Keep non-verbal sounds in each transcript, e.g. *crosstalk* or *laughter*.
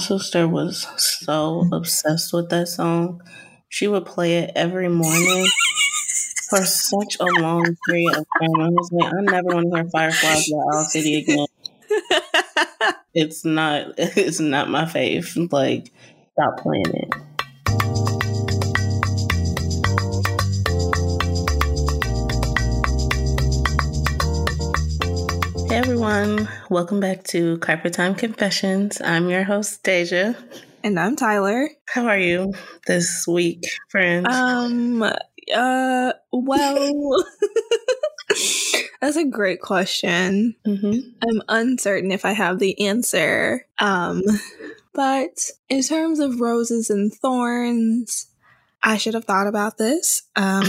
sister was so obsessed with that song. She would play it every morning for such a long period of time. I was like, I never want to hear Fireflies by Owl City again. *laughs* it's not *laughs* it's not my fave. Like, stop playing it. Everyone, welcome back to Carpet Time Confessions. I'm your host, Deja. And I'm Tyler. How are you this week, friends? Um, uh, well, *laughs* that's a great question. Mm-hmm. I'm uncertain if I have the answer. Um, but in terms of roses and thorns, I should have thought about this. Um,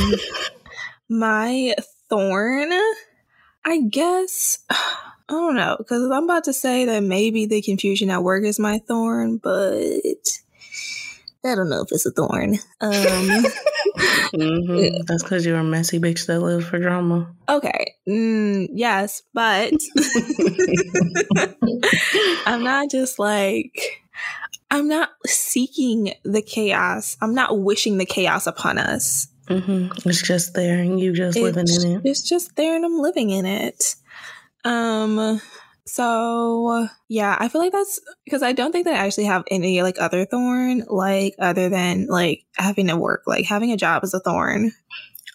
*laughs* my thorn I guess I don't know because I'm about to say that maybe the confusion at work is my thorn, but I don't know if it's a thorn. Um, *laughs* mm-hmm. That's because you're a messy bitch that lives for drama. Okay. Mm, yes, but *laughs* I'm not just like I'm not seeking the chaos. I'm not wishing the chaos upon us. Mm-hmm. It's just there and you just it's, living in it. It's just there and I'm living in it. Um, so yeah, I feel like that's because I don't think that I actually have any like other thorn, like other than like having to work, like having a job is a thorn.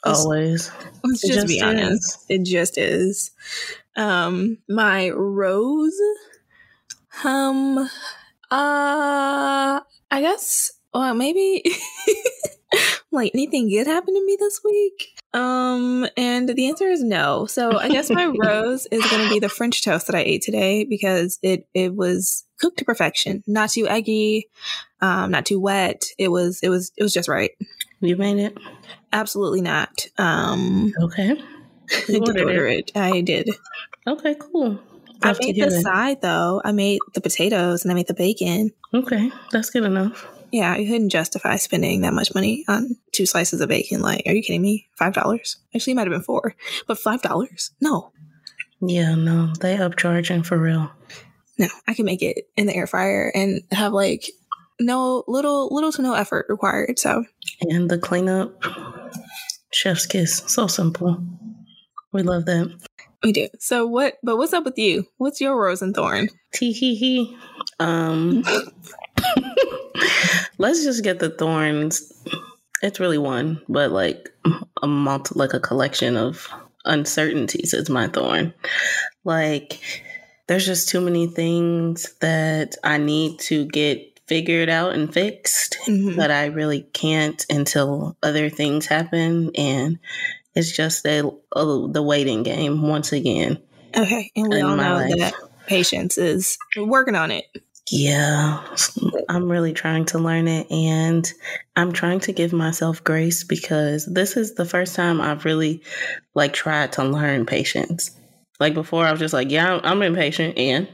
Always. Let's just, just be honest. It just is. Um, my rose, um, uh, I guess, well, maybe *laughs* like anything good happened to me this week? Um, and the answer is no. So I guess my *laughs* rose is going to be the French toast that I ate today because it it was cooked to perfection, not too eggy, um, not too wet. It was it was it was just right. You made it? Absolutely not. Um, okay. I did order it. it. I did. Okay, cool. I made the it. side though. I made the potatoes and I made the bacon. Okay, that's good enough. Yeah, I couldn't justify spending that much money on two slices of bacon. Like, are you kidding me? Five dollars? Actually, it might have been four, but five dollars? No. Yeah, no, they upcharging for real. No, I can make it in the air fryer and have like no little little to no effort required. So and the cleanup, chef's kiss, so simple. We love that. We do. So what? But what's up with you? What's your rose and thorn? Tee hee hee. Um, *laughs* *laughs* let's just get the thorns. It's really one, but like a multi, like a collection of uncertainties is my thorn. Like, there's just too many things that I need to get figured out and fixed, mm-hmm. but I really can't until other things happen. And it's just a, a, the waiting game once again. Okay. And we all know life. that patience is working on it. Yeah, I'm really trying to learn it and I'm trying to give myself grace because this is the first time I've really like tried to learn patience. Like before I was just like, yeah, I'm impatient and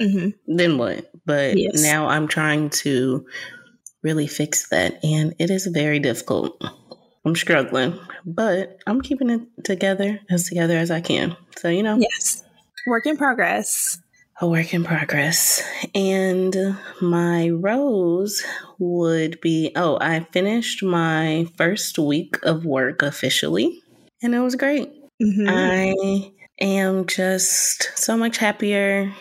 mm-hmm. then what? But yes. now I'm trying to really fix that and it is very difficult. I'm struggling, but I'm keeping it together as together as I can. So, you know. Yes. Work in progress a work in progress. And my rose would be oh, I finished my first week of work officially, and it was great. Mm-hmm. I am just so much happier.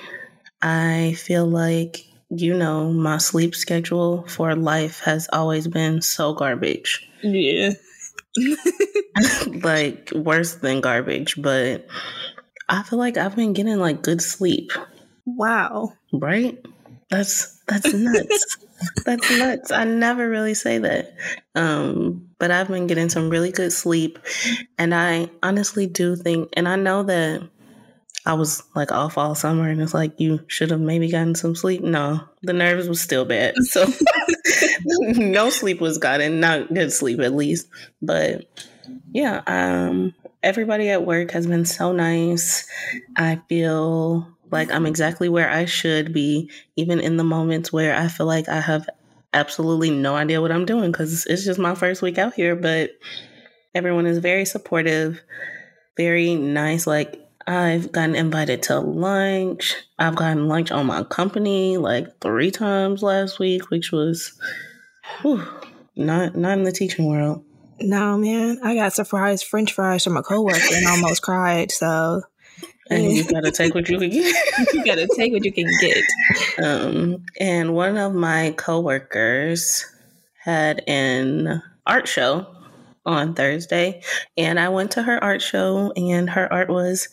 I feel like, you know, my sleep schedule for life has always been so garbage. Yeah. *laughs* *laughs* like worse than garbage, but I feel like I've been getting like good sleep. Wow. Right? That's that's nuts. *laughs* that's nuts. I never really say that. Um, but I've been getting some really good sleep and I honestly do think and I know that I was like off all summer and it's like you should have maybe gotten some sleep. No, the nerves was still bad. *laughs* So *laughs* no sleep was gotten, not good sleep at least. But yeah, um everybody at work has been so nice. I feel like I'm exactly where I should be, even in the moments where I feel like I have absolutely no idea what I'm doing because it's just my first week out here. But everyone is very supportive, very nice. Like, I've gotten invited to lunch. I've gotten lunch on my company like three times last week, which was whew, not not in the teaching world. No, man. I got surprised French fries from a coworker and almost cried. So and you *laughs* gotta take what you can get. you gotta take what you can get. Um, and one of my coworkers had an art show on Thursday, and I went to her art show, and her art was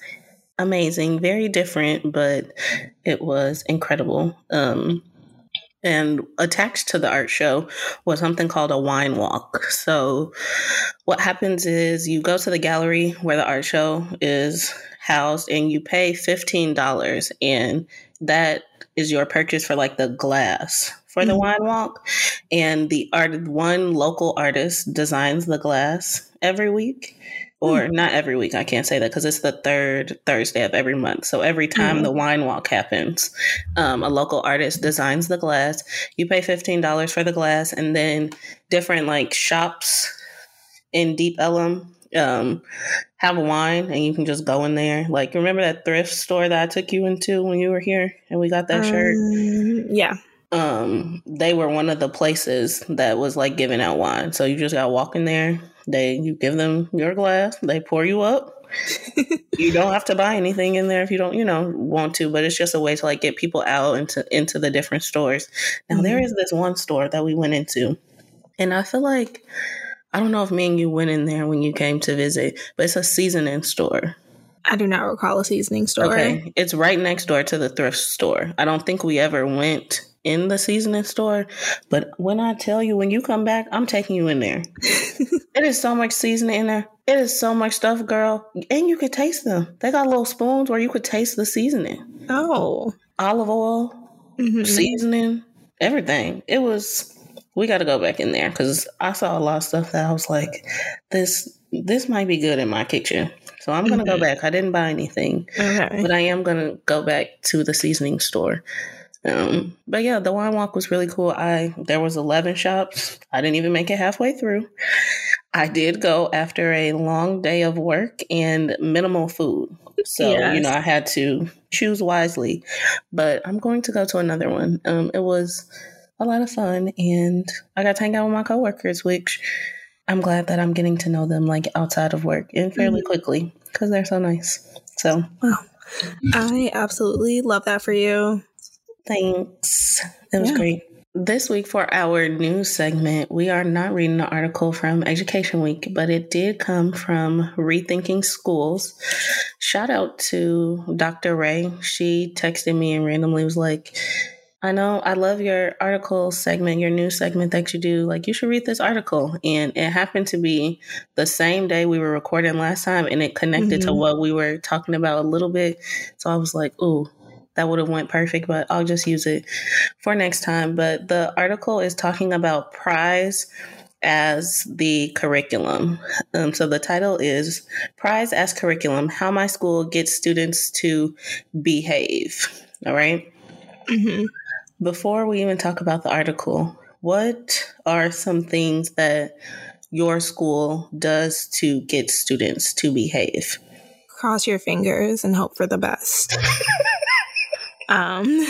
amazing, very different, but it was incredible. Um, and attached to the art show was something called a wine walk. So, what happens is you go to the gallery where the art show is housed, and you pay $15, and that is your purchase for like the glass for the mm-hmm. wine walk. And the art, one local artist designs the glass every week or mm. not every week. I can't say that because it's the third Thursday of every month. So every time mm. the wine walk happens, um, a local artist designs the glass. You pay fifteen dollars for the glass, and then different like shops in Deep Ellum um, have a wine, and you can just go in there. Like remember that thrift store that I took you into when you were here, and we got that um, shirt. Yeah um they were one of the places that was like giving out wine so you just gotta walk in there they you give them your glass they pour you up *laughs* you don't have to buy anything in there if you don't you know want to but it's just a way to like get people out into into the different stores now mm-hmm. there is this one store that we went into and i feel like i don't know if me and you went in there when you came to visit but it's a seasoning store I do not recall a seasoning store. Okay. It's right next door to the thrift store. I don't think we ever went in the seasoning store. But when I tell you, when you come back, I'm taking you in there. *laughs* it is so much seasoning in there. It is so much stuff, girl. And you could taste them. They got little spoons where you could taste the seasoning. Oh. Olive oil, mm-hmm. seasoning, everything. It was, we got to go back in there because I saw a lot of stuff that I was like, this, this might be good in my kitchen. So I'm going to mm-hmm. go back. I didn't buy anything, okay. but I am going to go back to the seasoning store um, but yeah, the wine walk was really cool. I there was eleven shops. I didn't even make it halfway through. I did go after a long day of work and minimal food. So, yes. you know, I had to choose wisely. But I'm going to go to another one. Um, it was a lot of fun and I got to hang out with my coworkers, which I'm glad that I'm getting to know them like outside of work and fairly mm-hmm. quickly because they're so nice. So, wow. I absolutely love that for you. Thanks. It was yeah. great. This week, for our news segment, we are not reading the article from Education Week, but it did come from Rethinking Schools. Shout out to Dr. Ray. She texted me and randomly was like, I know I love your article segment, your news segment that you do. Like, you should read this article. And it happened to be the same day we were recording last time, and it connected mm-hmm. to what we were talking about a little bit. So I was like, ooh, that would have went perfect, but I'll just use it for next time. But the article is talking about prize as the curriculum. Um, so the title is Prize as Curriculum How My School Gets Students to Behave. All right? mm-hmm. Before we even talk about the article, what are some things that your school does to get students to behave? Cross your fingers and hope for the best. *laughs* Um,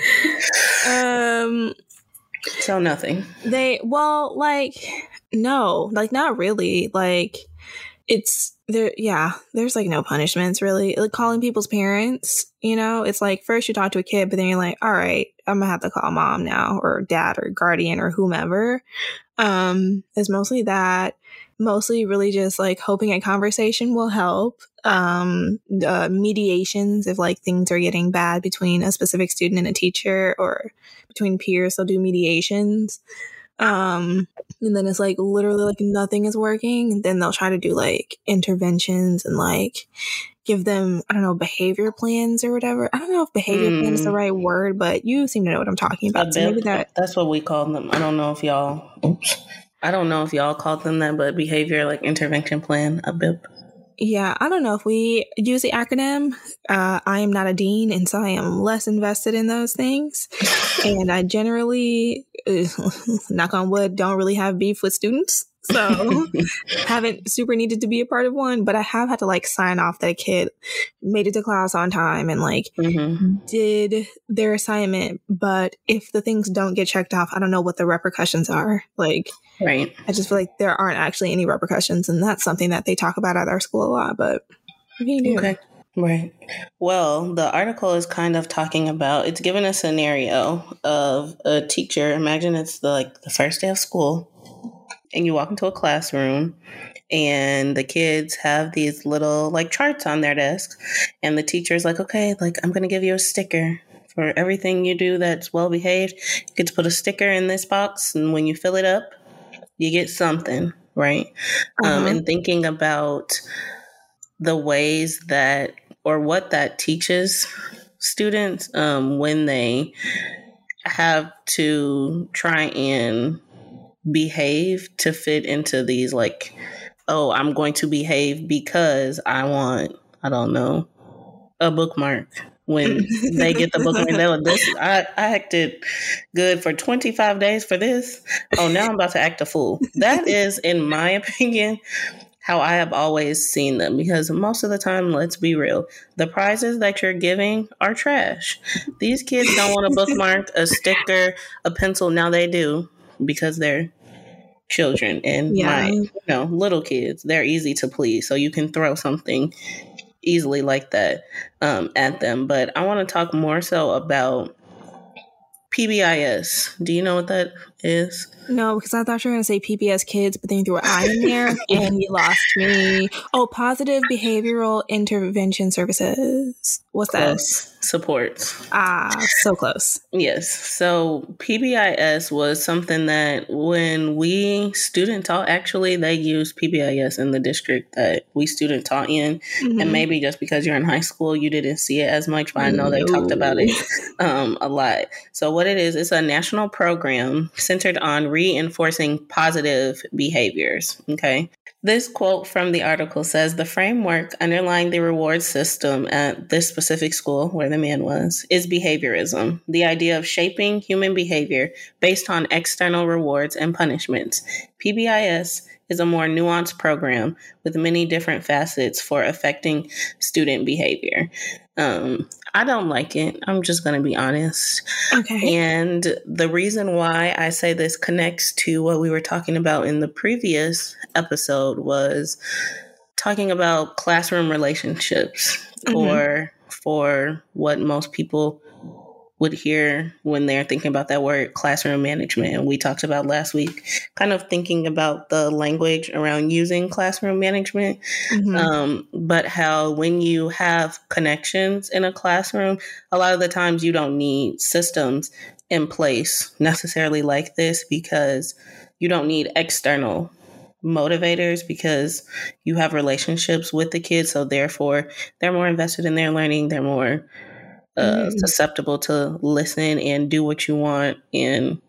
*laughs* um, so nothing. They well, like no, like not really. Like it's there. Yeah, there's like no punishments really. Like calling people's parents. You know, it's like first you talk to a kid, but then you're like, all right, I'm gonna have to call mom now or dad or guardian or whomever. Um, it's mostly that mostly really just like hoping a conversation will help um uh, mediations if like things are getting bad between a specific student and a teacher or between peers they'll do mediations um and then it's like literally like nothing is working then they'll try to do like interventions and like give them i don't know behavior plans or whatever i don't know if behavior mm. plan is the hmm. right word but you seem to know what i'm talking about so maybe that that's what we call them i don't know if y'all oops I don't know if y'all called them that, but behavior like intervention plan, a BIP. Yeah, I don't know if we use the acronym. Uh, I am not a dean, and so I am less invested in those things. *laughs* and I generally, *laughs* knock on wood, don't really have beef with students. So *laughs* haven't super needed to be a part of one, but I have had to like sign off that a kid made it to class on time and like mm-hmm. did their assignment. But if the things don't get checked off, I don't know what the repercussions are. Like, right. I just feel like there aren't actually any repercussions. And that's something that they talk about at our school a lot. But what can do? Okay. Right. Well, the article is kind of talking about it's given a scenario of a teacher. Imagine it's the, like the first day of school, and you walk into a classroom, and the kids have these little like charts on their desk, and the teacher's like, "Okay, like I'm going to give you a sticker for everything you do that's well behaved. You get to put a sticker in this box, and when you fill it up, you get something." Right. Um, uh-huh. Um, and thinking about the ways that or what that teaches students um, when they have to try and behave to fit into these like oh i'm going to behave because i want i don't know a bookmark when they get the bookmark They like this I, I acted good for 25 days for this oh now i'm about to act a fool that is in my *laughs* opinion how I have always seen them because most of the time, let's be real, the prizes that you're giving are trash. These kids don't want a bookmark, a sticker, a pencil. Now they do because they're children and yeah. my you know little kids. They're easy to please, so you can throw something easily like that um, at them. But I want to talk more so about PBIS. Do you know what that is? No, because I thought you were going to say PBS Kids, but then you threw an I in there *laughs* and you lost me. Oh, Positive Behavioral Intervention Services. What's close. that? Supports. Ah, so close. Yes. So PBIS was something that when we student taught, actually, they use PBIS in the district that we student taught in. Mm-hmm. And maybe just because you're in high school, you didn't see it as much, but I know no. they talked about it um, a lot. So, what it is, it's a national program centered on reinforcing positive behaviors. Okay. This quote from the article says the framework underlying the reward system at this specific school where the man was is behaviorism, the idea of shaping human behavior based on external rewards and punishments. PBIS is a more nuanced program with many different facets for affecting student behavior. Um, I don't like it. I'm just going to be honest. Okay. And the reason why I say this connects to what we were talking about in the previous episode was talking about classroom relationships mm-hmm. or for what most people would hear when they're thinking about that word classroom management. And we talked about last week, kind of thinking about the language around using classroom management, mm-hmm. um, but how when you have connections in a classroom, a lot of the times you don't need systems in place necessarily like this because you don't need external motivators because you have relationships with the kids so therefore they're more invested in their learning they're more uh, mm. susceptible to listen and do what you want and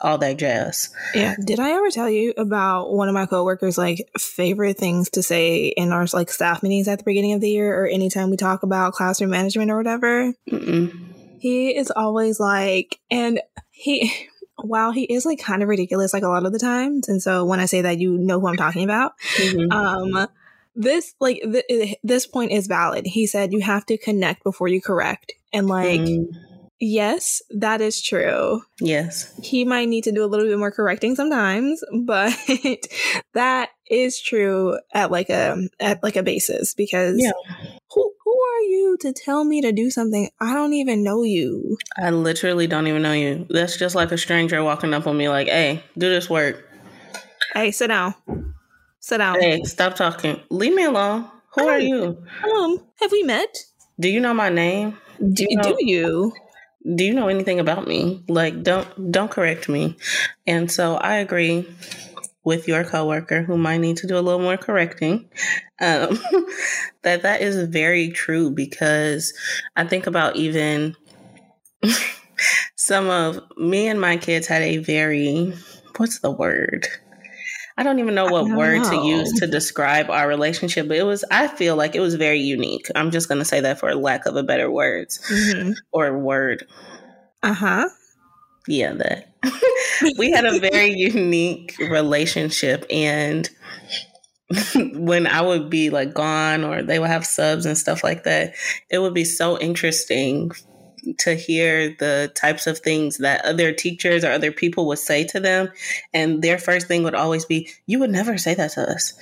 all that jazz. Yeah. Did I ever tell you about one of my coworkers' like favorite things to say in our like staff meetings at the beginning of the year or anytime we talk about classroom management or whatever? Mm-mm. He is always like, and he, while he is like kind of ridiculous like a lot of the times, and so when I say that, you know who I'm talking about. Mm-hmm. Um, this like th- this point is valid. He said you have to connect before you correct. And like mm. yes, that is true. Yes. He might need to do a little bit more correcting sometimes, *laughs* but that is true at like a at like a basis because yeah. who who are you to tell me to do something? I don't even know you. I literally don't even know you. That's just like a stranger walking up on me like, "Hey, do this work." Hey, sit down. Sit down. Hey, stop talking. Leave me alone. Who are you? Um, have we met? Do you know my name? Do you, know, do you? Do you know anything about me? Like, don't don't correct me. And so I agree with your coworker who might need to do a little more correcting. Um, *laughs* that that is very true because I think about even *laughs* some of me and my kids had a very what's the word I don't even know what word know. to use to describe our relationship, but it was, I feel like it was very unique. I'm just going to say that for lack of a better words mm-hmm. or word. Uh huh. Yeah, that. *laughs* we had a very *laughs* unique relationship and *laughs* when I would be like gone or they would have subs and stuff like that, it would be so interesting to hear the types of things that other teachers or other people would say to them. And their first thing would always be, You would never say that to us.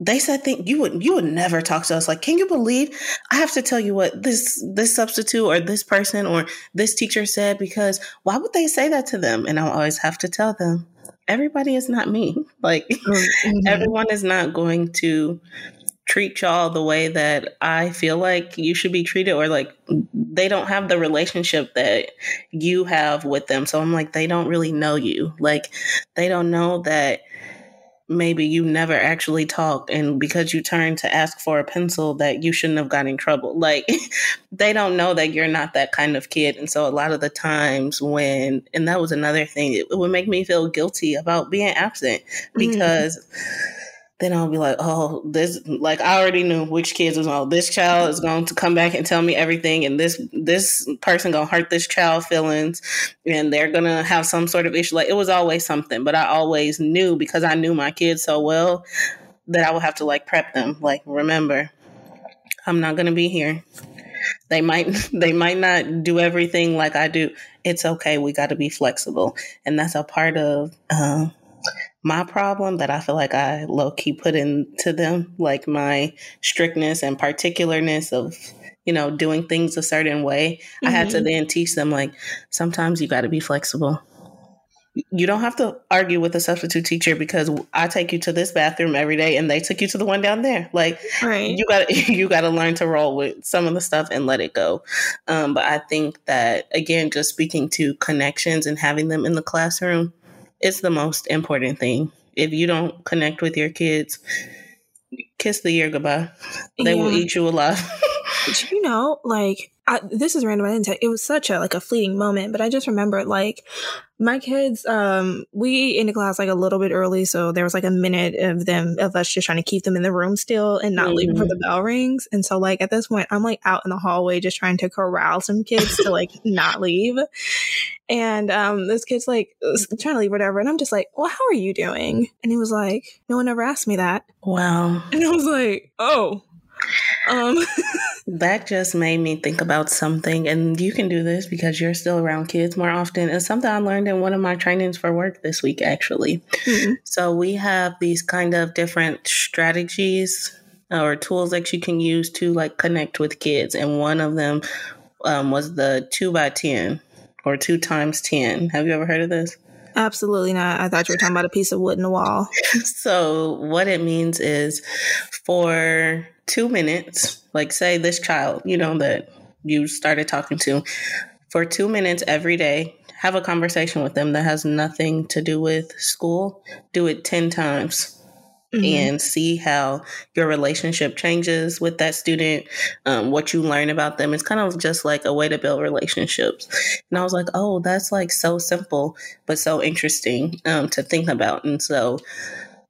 They said thing you would you would never talk to us like can you believe I have to tell you what this this substitute or this person or this teacher said because why would they say that to them and I always have to tell them everybody is not me. *laughs* Like mm-hmm. everyone is not going to treat y'all the way that I feel like you should be treated or like they don't have the relationship that you have with them. So I'm like they don't really know you. Like they don't know that maybe you never actually talked and because you turned to ask for a pencil that you shouldn't have got in trouble like *laughs* they don't know that you're not that kind of kid and so a lot of the times when and that was another thing it, would make me feel guilty about being absent mm-hmm. because mm-hmm then I'll be like, oh, this like I already knew which kids was all. This child is going to come back and tell me everything, and this this person gonna hurt this child feelings, and they're gonna have some sort of issue. Like it was always something, but I always knew because I knew my kids so well that I would have to like prep them. Like remember, I'm not gonna be here. They might *laughs* they might not do everything like I do. It's okay. We got to be flexible, and that's a part of. Uh, my problem that I feel like I low key put into them, like my strictness and particularness of, you know, doing things a certain way. Mm-hmm. I had to mm-hmm. then teach them, like, sometimes you got to be flexible. You don't have to argue with a substitute teacher because I take you to this bathroom every day and they took you to the one down there. Like right. you got *laughs* you got to learn to roll with some of the stuff and let it go. Um, but I think that again, just speaking to connections and having them in the classroom, it's the most important thing. If you don't connect with your kids, kiss the year goodbye. They yeah. will eat you alive. you know, like I, this is random. I didn't. Tell, it was such a like a fleeting moment, but I just remember like my kids. Um, we into class like a little bit early, so there was like a minute of them of us just trying to keep them in the room still and not mm-hmm. leave before the bell rings. And so like at this point, I'm like out in the hallway just trying to corral some kids to like *laughs* not leave. And um, this kid's like trying to leave, whatever. And I'm just like, "Well, how are you doing?" And he was like, "No one ever asked me that." Wow. And I was like, "Oh." Um, *laughs* that just made me think about something, and you can do this because you're still around kids more often. It's something I learned in one of my trainings for work this week, actually. Mm-hmm. So, we have these kind of different strategies or tools that you can use to like connect with kids, and one of them um, was the two by 10 or two times 10. Have you ever heard of this? Absolutely not. I thought you were talking about a piece of wood in the wall. *laughs* so, what it means is for two minutes, like say this child, you know, that you started talking to, for two minutes every day, have a conversation with them that has nothing to do with school. Do it 10 times. Mm-hmm. and see how your relationship changes with that student, um, what you learn about them. It's kind of just like a way to build relationships. And I was like, oh, that's like so simple, but so interesting um, to think about. And so,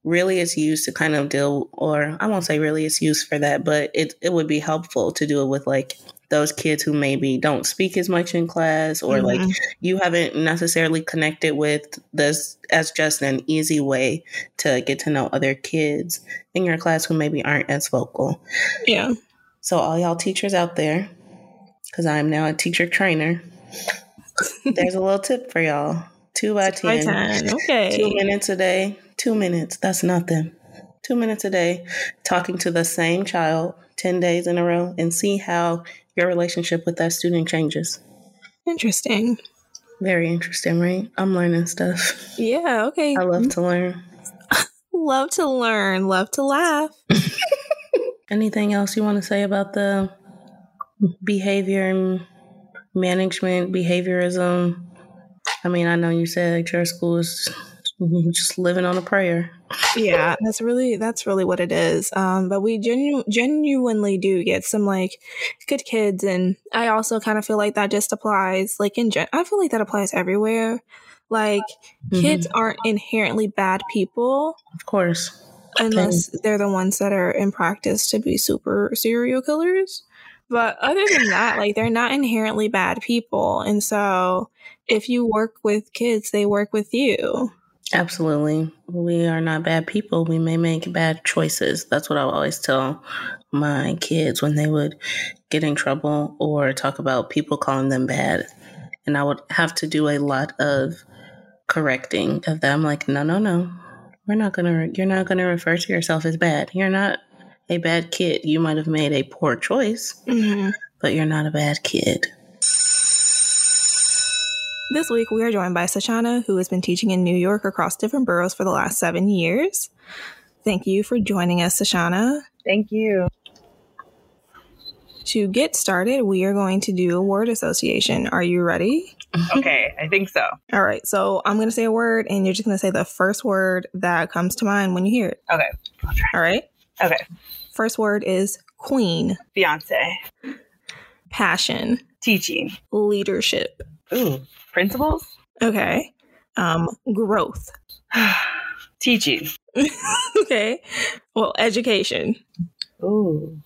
really it's used to kind of deal or I won't say really it's used for that, but it it would be helpful to do it with like those kids who maybe don't speak as much in class or mm-hmm. like you haven't necessarily connected with this as just an easy way to get to know other kids in your class who maybe aren't as vocal. Yeah. So all y'all teachers out there, because I'm now a teacher trainer, there's a little tip for y'all. Two by ten. Okay. Two minutes a day Two minutes, that's nothing. Two minutes a day talking to the same child 10 days in a row and see how your relationship with that student changes. Interesting. Very interesting, right? I'm learning stuff. Yeah, okay. I love to learn. *laughs* love to learn, love to laugh. *laughs* Anything else you want to say about the behavior and management, behaviorism? I mean, I know you said your school is just living on a prayer. yeah, *laughs* that's really that's really what it is. Um, but we genu- genuinely do get some like good kids, and I also kind of feel like that just applies like in gen. I feel like that applies everywhere. Like mm-hmm. kids aren't inherently bad people, of course, unless they're the ones that are in practice to be super serial killers. But other than that, like they're not inherently bad people. And so if you work with kids, they work with you. Absolutely. We are not bad people. We may make bad choices. That's what I always tell my kids when they would get in trouble or talk about people calling them bad. And I would have to do a lot of correcting of them like, no, no, no. We're not going to, you're not going to refer to yourself as bad. You're not a bad kid. You might have made a poor choice, mm-hmm. but you're not a bad kid. This week, we are joined by Sashana, who has been teaching in New York across different boroughs for the last seven years. Thank you for joining us, Sashana. Thank you. To get started, we are going to do a word association. Are you ready? Okay, I think so. All right, so I'm going to say a word, and you're just going to say the first word that comes to mind when you hear it. Okay, I'll try. All right. Okay. First word is queen. Fiance. Passion. Teaching. Leadership. Ooh, principles? Okay. Um, growth. *sighs* Teaching. okay. Well, education. Ooh.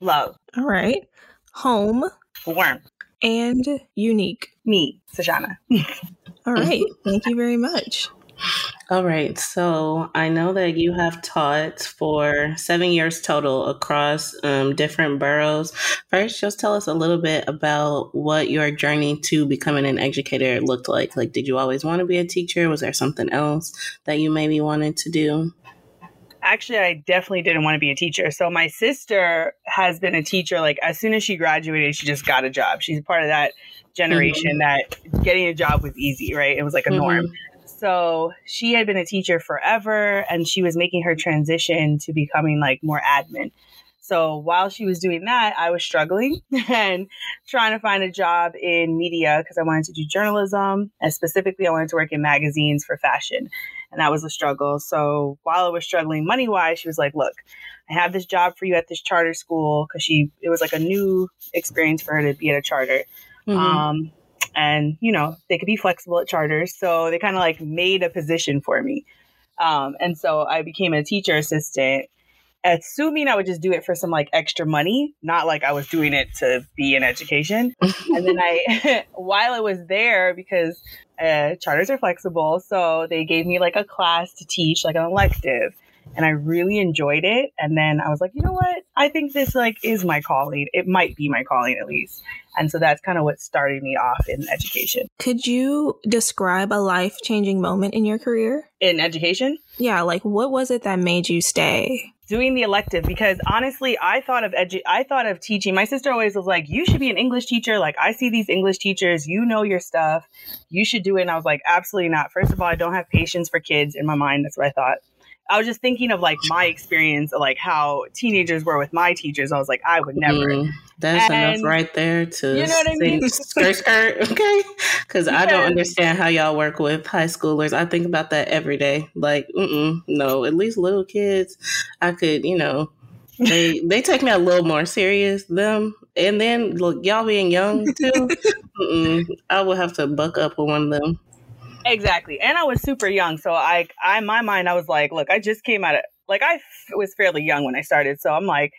Love. All right. Home. Warm. And unique. Me, Sashana. *laughs* All right. Thank you very much. All right. So I know that you have taught for seven years total across um, different boroughs. First, just tell us a little bit about what your journey to becoming an educator looked like. Like, did you always want to be a teacher? Was there something else that you maybe wanted to do? Actually, I definitely didn't want to be a teacher. So my sister has been a teacher. Like as soon as she graduated, she just got a job. She's part of that generation mm-hmm. that getting a job was easy, right? It was like a mm-hmm. norm. So she had been a teacher forever and she was making her transition to becoming like more admin. So while she was doing that, I was struggling *laughs* and trying to find a job in media because I wanted to do journalism and specifically I wanted to work in magazines for fashion. And that was a struggle. So while I was struggling money wise, she was like, look, I have this job for you at this charter school because she, it was like a new experience for her to be at a charter. Mm-hmm. Um, and you know they could be flexible at charters so they kind of like made a position for me. Um, and so i became a teacher assistant. Assuming i would just do it for some like extra money not like i was doing it to be in education. *laughs* And then i *laughs* while i was there because uh, charters are flexible so they gave me like a class to teach like an elective and I really enjoyed it. And then I was like, you know what? I think this like is my calling. It might be my calling at least. And so that's kind of what started me off in education. Could you describe a life changing moment in your career? In education? Yeah, like what was it that made you stay? Doing the elective because honestly, I thought of edu- I thought of teaching. My sister always was like, "You should be an English teacher. Like I see these English teachers, you know your stuff. You should do it." And I was like, "Absolutely not. First of all, I don't have patience for kids in my mind. That's what I thought. I was just thinking of like my experience of like how teenagers were with my teachers. I was like, I would never. Mm, that's and, enough right there to you know what I mean? *laughs* skirt skirt, okay? Because I don't understand how y'all work with high schoolers. I think about that every day. Like, no, at least little kids, I could, you know, they *laughs* they take me a little more serious them and then look y'all being young too *laughs* i would have to buck up with one of them Exactly. And I was super young. So I, I, in my mind, I was like, look, I just came out of, like, I was fairly young when I started. So I'm like,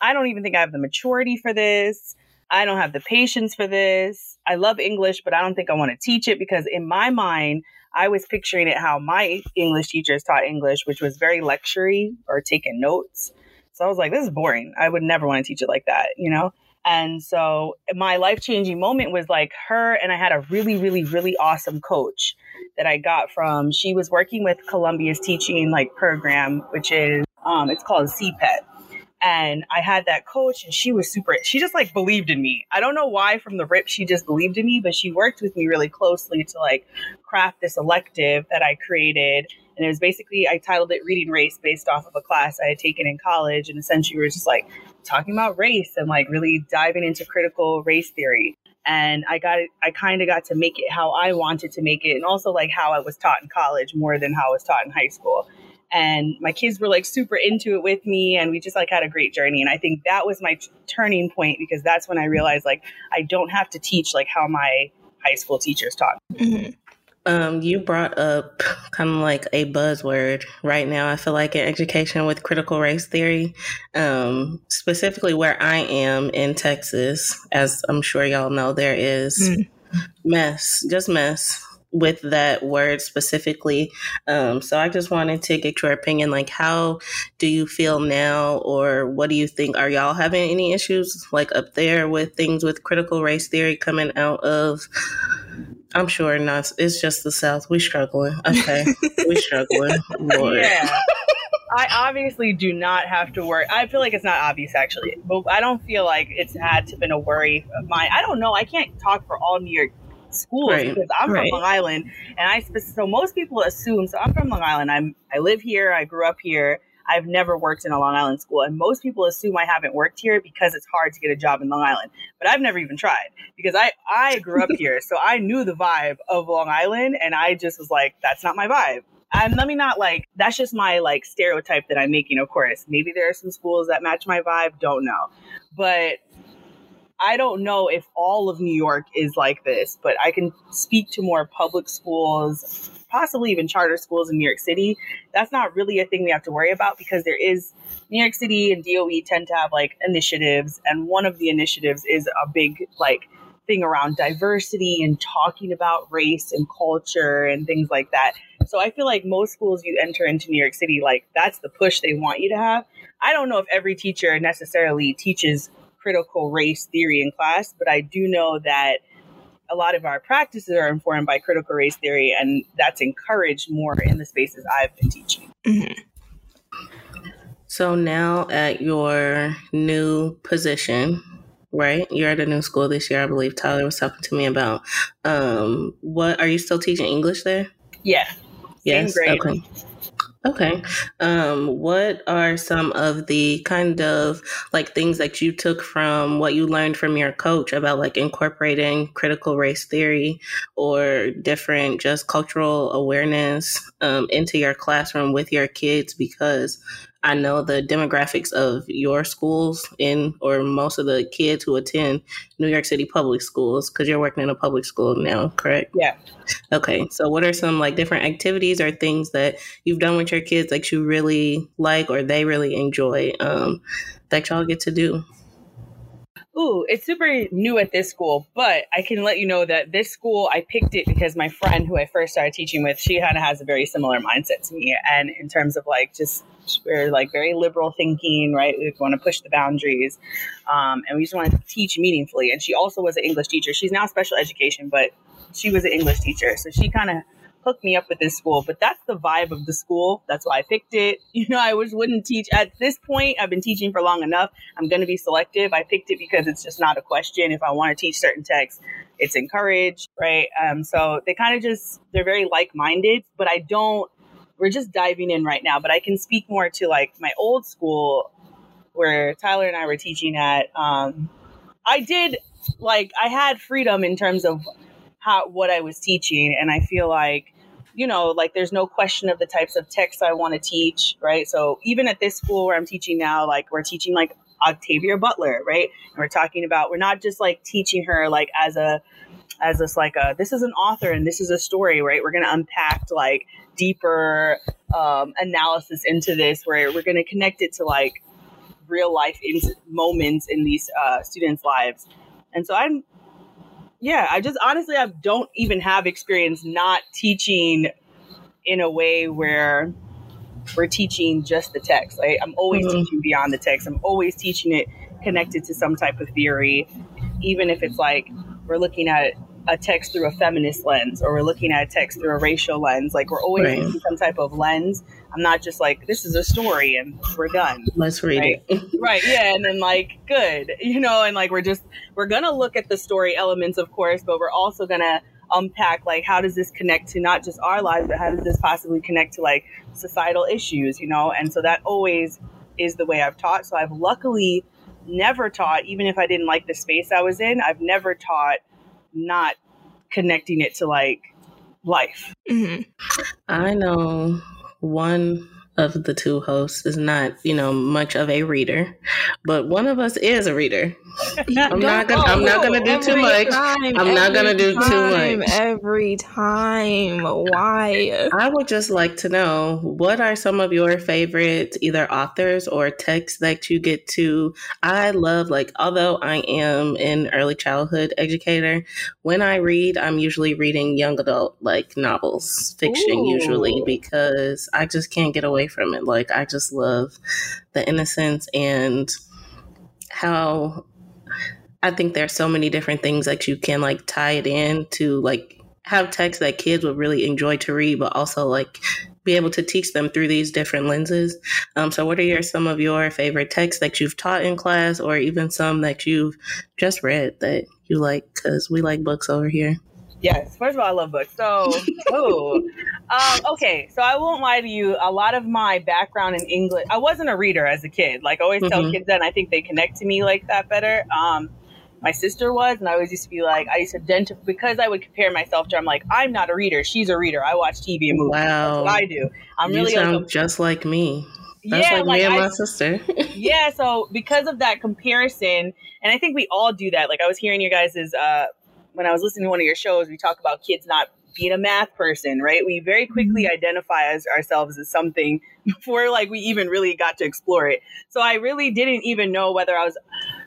I don't even think I have the maturity for this. I don't have the patience for this. I love English, but I don't think I want to teach it because in my mind, I was picturing it how my English teachers taught English, which was very lectury or taking notes. So I was like, this is boring. I would never want to teach it like that, you know? And so my life changing moment was like her, and I had a really, really, really awesome coach that I got from. She was working with Columbia's teaching like program, which is um, it's called CPET. And I had that coach, and she was super. She just like believed in me. I don't know why from the rip she just believed in me, but she worked with me really closely to like craft this elective that I created. And it was basically I titled it "Reading Race" based off of a class I had taken in college, and essentially was just like talking about race and like really diving into critical race theory and I got. I kind of got to make it how I wanted to make it, and also like how I was taught in college more than how I was taught in high school. And my kids were like super into it with me, and we just like had a great journey. And I think that was my t- turning point because that's when I realized like I don't have to teach like how my high school teachers taught. Mm-hmm. Um, you brought up kind of like a buzzword right now. I feel like in education with critical race theory, um, specifically where I am in Texas, as I'm sure y'all know, there is mm. mess, just mess with that word specifically. Um, so I just wanted to get your opinion. Like, how do you feel now, or what do you think? Are y'all having any issues like up there with things with critical race theory coming out of? I'm sure not. It's just the South. We struggling. Okay, we *laughs* struggling. Lord. Yeah. I obviously do not have to worry. I feel like it's not obvious actually, but I don't feel like it's had to been a worry of mine. I don't know. I can't talk for all New York schools right. because I'm right. from Long Island, and I so most people assume. So I'm from Long Island. I'm I live here. I grew up here. I've never worked in a Long Island school, and most people assume I haven't worked here because it's hard to get a job in Long Island. But I've never even tried because I I grew up here, so I knew the vibe of Long Island, and I just was like, that's not my vibe. And let me not like that's just my like stereotype that I'm making. Of course, maybe there are some schools that match my vibe. Don't know, but I don't know if all of New York is like this, but I can speak to more public schools, possibly even charter schools in New York City. That's not really a thing we have to worry about because there is New York City and DOE tend to have like initiatives, and one of the initiatives is a big like thing around diversity and talking about race and culture and things like that. So I feel like most schools you enter into New York City, like that's the push they want you to have. I don't know if every teacher necessarily teaches critical race theory in class, but I do know that a lot of our practices are informed by critical race theory, and that's encouraged more in the spaces I've been teaching. Mm-hmm. So now at your new position, right? You're at a new school this year, I believe. Tyler was talking to me about. Um, what are you still teaching English there? Yeah. Yes. Okay. Okay. Um, what are some of the kind of like things that you took from what you learned from your coach about like incorporating critical race theory or different just cultural awareness um, into your classroom with your kids? Because I know the demographics of your schools in or most of the kids who attend New York City public schools because you're working in a public school now, correct? Yeah. Okay. So what are some like different activities or things that you've done with your kids that you really like or they really enjoy um, that y'all get to do? Ooh, it's super new at this school, but I can let you know that this school, I picked it because my friend who I first started teaching with, she kind of has a very similar mindset to me. And in terms of like just, we're like very liberal thinking, right? We want to push the boundaries. Um, and we just want to teach meaningfully. And she also was an English teacher. She's now special education, but she was an English teacher. So she kind of hooked me up with this school, but that's the vibe of the school. That's why I picked it. *laughs* You know, I was wouldn't teach at this point. I've been teaching for long enough. I'm going to be selective. I picked it because it's just not a question. If I want to teach certain texts, it's encouraged, right? Um, so they kind of just they're very like minded, but I don't. We're just diving in right now, but I can speak more to like my old school where Tyler and I were teaching at. Um, I did like I had freedom in terms of how what I was teaching, and I feel like you know, like there's no question of the types of texts I want to teach, right? So even at this school where I'm teaching now, like we're teaching like Octavia Butler, right? And we're talking about we're not just like teaching her like as a as this like a this is an author and this is a story, right? We're gonna unpack like deeper um, analysis into this, where we're gonna connect it to like real life in- moments in these uh, students' lives. And so I'm yeah, I just honestly I don't even have experience not teaching in a way where we're teaching just the text. Like, I'm always mm-hmm. teaching beyond the text. I'm always teaching it connected to some type of theory, even if it's like we're looking at a text through a feminist lens or we're looking at a text through a racial lens. Like we're always right. using some type of lens. I'm not just like, this is a story and we're done. Let's read right? it. *laughs* right. Yeah. And then like, good, you know, and like, we're just, we're going to look at the story elements, of course, but we're also going to unpack like, how does this connect to not just our lives, but how does this possibly connect to like societal issues, you know? And so that always is the way I've taught. So I've luckily never taught, even if I didn't like the space I was in, I've never taught not connecting it to like life. Mm-hmm. I know one of the two hosts is not, you know, much of a reader, but one of us is a reader. *laughs* I'm not gonna. I'm not gonna do too much. I'm not gonna do too much every time. Why? I would just like to know what are some of your favorite either authors or texts that you get to. I love like although I am an early childhood educator, when I read, I'm usually reading young adult like novels, fiction Ooh. usually because I just can't get away from it. Like I just love the innocence and how I think there's so many different things that you can like tie it in to like have texts that kids would really enjoy to read, but also like be able to teach them through these different lenses. Um, so, what are your some of your favorite texts that you've taught in class, or even some that you've just read that you like? Because we like books over here. Yes. First of all, I love books. So, *laughs* oh, um, okay. So I won't lie to you. A lot of my background in English, I wasn't a reader as a kid. Like I always mm-hmm. tell kids that, and I think they connect to me like that better. Um, my sister was, and I always used to be like, I used to identify because I would compare myself to. I'm like, I'm not a reader. She's a reader. I watch TV and movies. Wow, That's what I do. I'm you really sound like just like me. That's yeah, like, like me and I, my sister. *laughs* yeah, so because of that comparison, and I think we all do that. Like I was hearing you guys' uh, when I was listening to one of your shows, we talk about kids not being a math person, right? We very quickly mm-hmm. identify as ourselves as something *laughs* before like we even really got to explore it. So I really didn't even know whether I was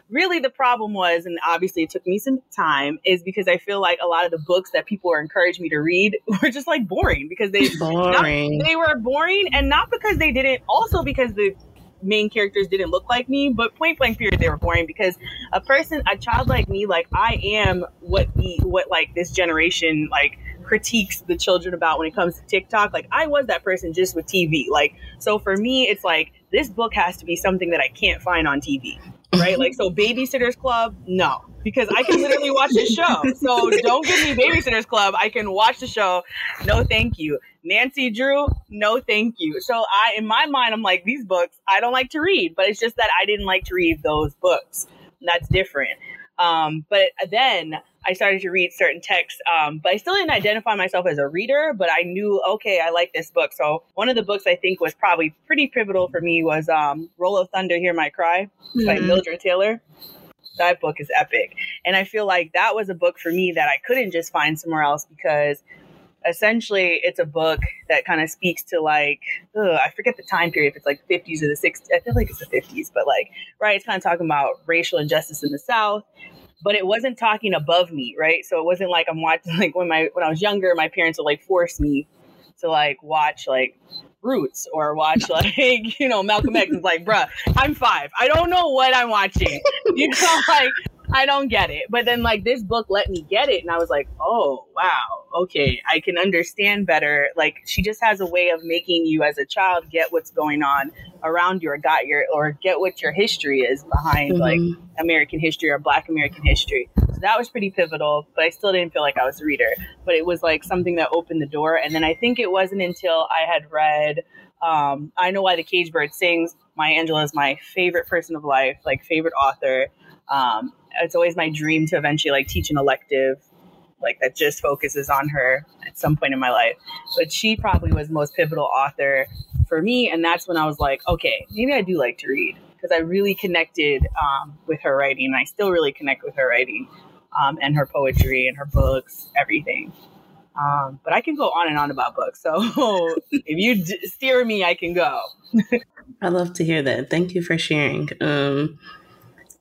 really the problem was, and obviously it took me some time, is because I feel like a lot of the books that people were encouraging me to read *laughs* were just like boring because they boring. Not, they were boring and not because they didn't also because the main characters didn't look like me, but point blank period, they were boring because a person, a child like me, like I am what the what like this generation like critiques the children about when it comes to TikTok. Like I was that person just with TV. Like so for me, it's like this book has to be something that I can't find on TV. Right? like so Babysitters Club, no. Because I can literally watch the show. So don't give me Babysitters Club. I can watch the show. No thank you. Nancy Drew, no thank you. So I in my mind I'm like these books I don't like to read, but it's just that I didn't like to read those books. That's different. Um, but then I started to read certain texts, um, but I still didn't identify myself as a reader. But I knew, okay, I like this book. So one of the books I think was probably pretty pivotal for me was um, "Roll of Thunder, Hear My Cry" mm-hmm. by Mildred Taylor. That book is epic, and I feel like that was a book for me that I couldn't just find somewhere else because essentially it's a book that kind of speaks to like ugh, I forget the time period if it's like 50s or the 60s I feel like it's the 50s but like right it's kind of talking about racial injustice in the South but it wasn't talking above me, right? So it wasn't like I'm watching *laughs* like when my when I was younger, my parents would like force me to like watch like Roots or watch *laughs* like you know Malcolm X. Is like, bruh, I'm five. I don't know what I'm watching. *laughs* You know, like I don't get it. But then like this book let me get it, and I was like, oh wow, okay, I can understand better. Like she just has a way of making you as a child get what's going on around you or got your or get what your history is behind mm-hmm. like American history or Black American history. So that was pretty pivotal, but I still didn't feel like I was a reader. But it was like something that opened the door. And then I think it wasn't until I had read um, I Know Why the Cage Bird Sings. Maya Angelou is my favorite person of life, like favorite author. Um, it's always my dream to eventually like teach an elective like that just focuses on her at some point in my life. But she probably was the most pivotal author for me, and that's when I was like, okay, maybe I do like to read because I really connected um, with her writing. I still really connect with her writing um, and her poetry and her books, everything. Um, but I can go on and on about books. So *laughs* if you d- steer me, I can go. *laughs* I love to hear that. Thank you for sharing. Um,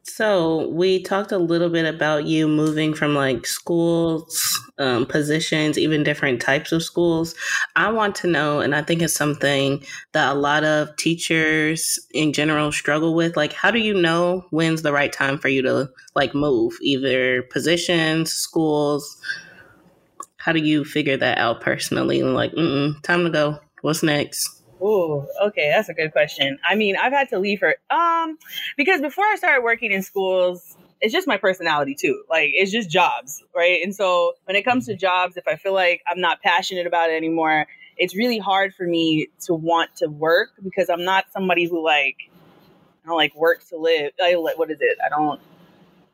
so we talked a little bit about you moving from like schools, um, positions, even different types of schools. I want to know, and I think it's something that a lot of teachers in general struggle with. Like, how do you know when's the right time for you to like move, either positions, schools? How do you figure that out personally? Like, mm time to go. What's next? Oh, okay, that's a good question. I mean, I've had to leave her um because before I started working in schools, it's just my personality too. Like it's just jobs, right? And so when it comes to jobs, if I feel like I'm not passionate about it anymore, it's really hard for me to want to work because I'm not somebody who like I don't like work to live. I what is it? I don't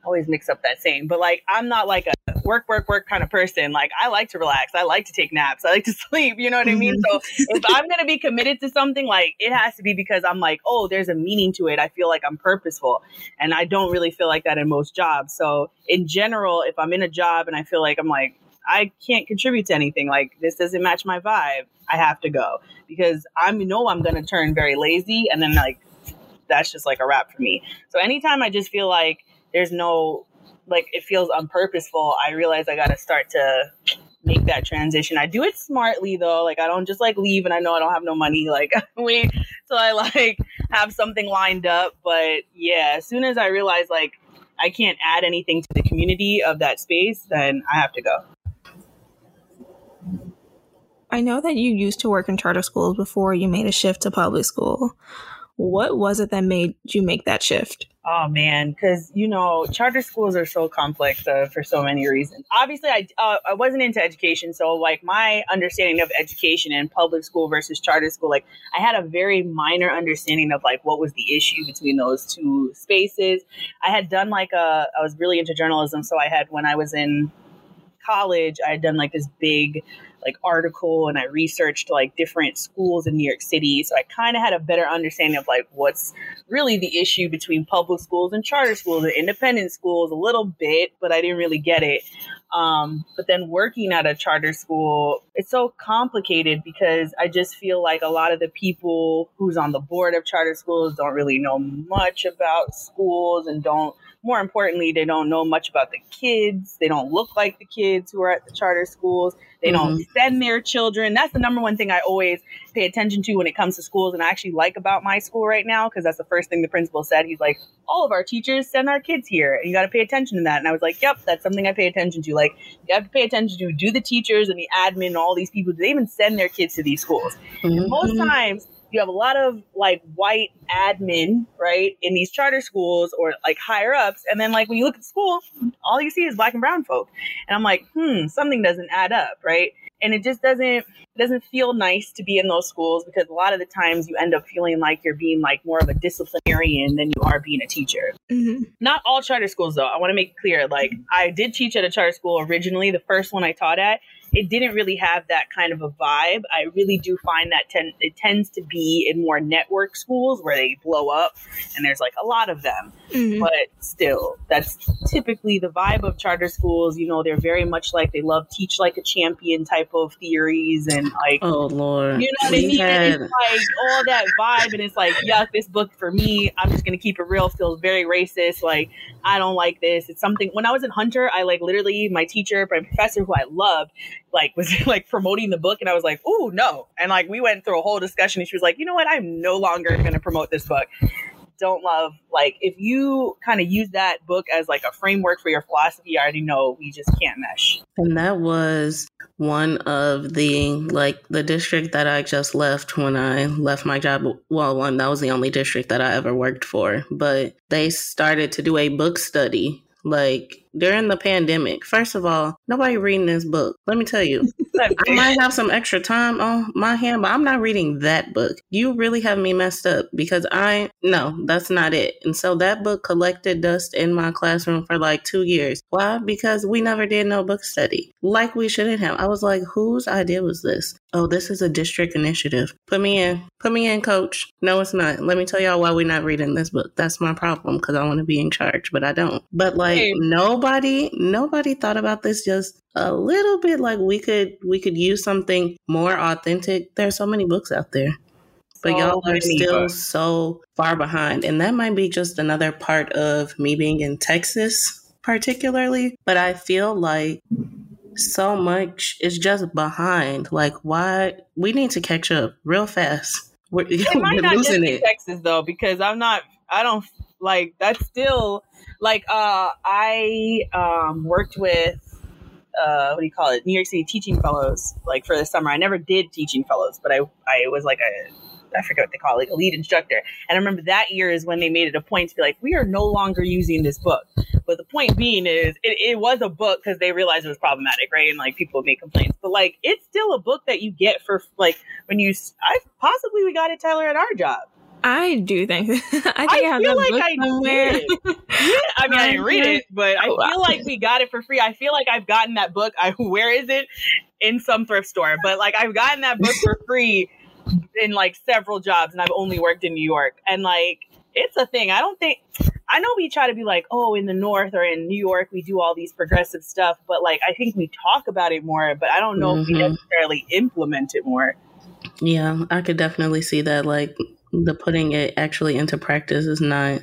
always mix up that saying, but like I'm not like a work, work, work kind of person. Like I like to relax. I like to take naps. I like to *laughs* sleep. You know what I mean? Mm-hmm. So if I'm gonna be committed to something, like it has to be because I'm like, oh, there's a meaning to it. I feel like I'm purposeful, and I don't really feel like that in most jobs. So in general, if I'm in a job and I feel like I'm like I can't contribute to anything. Like this doesn't match my vibe. I have to go because I know I'm going to turn very lazy, and then like that's just like a wrap for me. So anytime I just feel like there's no like it feels unpurposeful, I realize I got to start to make that transition. I do it smartly though. Like I don't just like leave and I know I don't have no money. *laughs* Like *laughs* wait till I like have something lined up. But yeah, as soon as I realize like I can't add anything to the community of that space, then I have to go. I know that you used to work in charter schools before you made a shift to public school. What was it that made you make that shift? Oh man, because you know charter schools are so complex uh, for so many reasons. Obviously, I uh, I wasn't into education, so like my understanding of education and public school versus charter school, like I had a very minor understanding of like what was the issue between those two spaces. I had done like a I was really into journalism, so I had when I was in college, I had done like this big like article and I researched like different schools in New York City. So I kind of had a better understanding of like what's really the issue between public schools and charter schools and independent schools a little bit, but I didn't really get it. Um, but then working at a charter school, it's so complicated because I just feel like a lot of the people who's on the board of charter schools don't really know much about schools and don't more importantly, they don't know much about the kids. They don't look like the kids who are at the charter schools. They mm-hmm. don't send their children. That's the number one thing I always pay attention to when it comes to schools. And I actually like about my school right now because that's the first thing the principal said. He's like, all of our teachers send our kids here. And you got to pay attention to that. And I was like, yep, that's something I pay attention to. Like, you have to pay attention to do the teachers and the admin and all these people, do they even send their kids to these schools? Mm-hmm. Most times, you have a lot of like white admin, right, in these charter schools or like higher ups. And then like when you look at school, all you see is black and brown folk. And I'm like, hmm, something doesn't add up, right? And it just doesn't doesn't feel nice to be in those schools because a lot of the times you end up feeling like you're being like more of a disciplinarian than you are being a teacher. Mm-hmm. Not all charter schools though. I want to make it clear. Like I did teach at a charter school originally, the first one I taught at, it didn't really have that kind of a vibe. I really do find that ten- it tends to be in more network schools where they blow up and there's like a lot of them. Mm-hmm. But still, that's typically the vibe of charter schools. You know, they're very much like they love teach like a champion type of theories and like, oh lord, you know what I mean? And it's like all that vibe, and it's like, yuck, this book for me. I'm just gonna keep it real. Feels very racist. Like I don't like this. It's something. When I was in Hunter, I like literally my teacher, my professor, who I loved, like was *laughs* like promoting the book and I was like, "Ooh, no." And like we went through a whole discussion and she was like, "You know what? I'm no longer going to promote this book." Don't love like if you kind of use that book as like a framework for your philosophy, I already know we just can't mesh. And that was one of the like the district that I just left when I left my job. Well, one that was the only district that I ever worked for, but they started to do a book study like during the pandemic. First of all, nobody reading this book. Let me tell you. *laughs* I might have some extra time on my hand, but I'm not reading that book. You really have me messed up because I no, that's not it. And so that book collected dust in my classroom for like two years. Why? Because we never did no book study like we shouldn't have. I was like, whose idea was this? Oh, this is a district initiative. Put me in. Put me in, coach. No, it's not. Let me tell y'all why we're not reading this book. That's my problem because I want to be in charge, but I don't. But like hey. nobody, nobody thought about this just a little bit like we could we could use something more authentic. There's so many books out there. But so y'all are still books. so far behind. And that might be just another part of me being in Texas particularly. But I feel like so much is just behind. Like why we need to catch up real fast. We're, *laughs* it might not losing just it. Texas though, because I'm not I don't like that's still like uh I um worked with uh, what do you call it? New York City Teaching Fellows, like for the summer. I never did Teaching Fellows, but I I was like a I forget what they call it, like a lead instructor. And I remember that year is when they made it a point to be like, we are no longer using this book. But the point being is, it, it was a book because they realized it was problematic, right? And like people make complaints, but like it's still a book that you get for like when you. I possibly we got it, Tyler, at our job. I do think *laughs* I think I, I have that like book I somewhere. yeah, I mean, I didn't *laughs* read it, but I feel like we got it for free. I feel like I've gotten that book. I *laughs* where is it? In some thrift store, but like I've gotten that book for free in like several jobs, and I've only worked in New York, and like it's a thing. I don't think I know we try to be like, oh, in the North or in New York, we do all these progressive stuff, but like I think we talk about it more, but I don't know mm-hmm. if we mm-hmm. necessarily implement it more. Yeah, I could definitely see that. Like the putting it actually into practice is not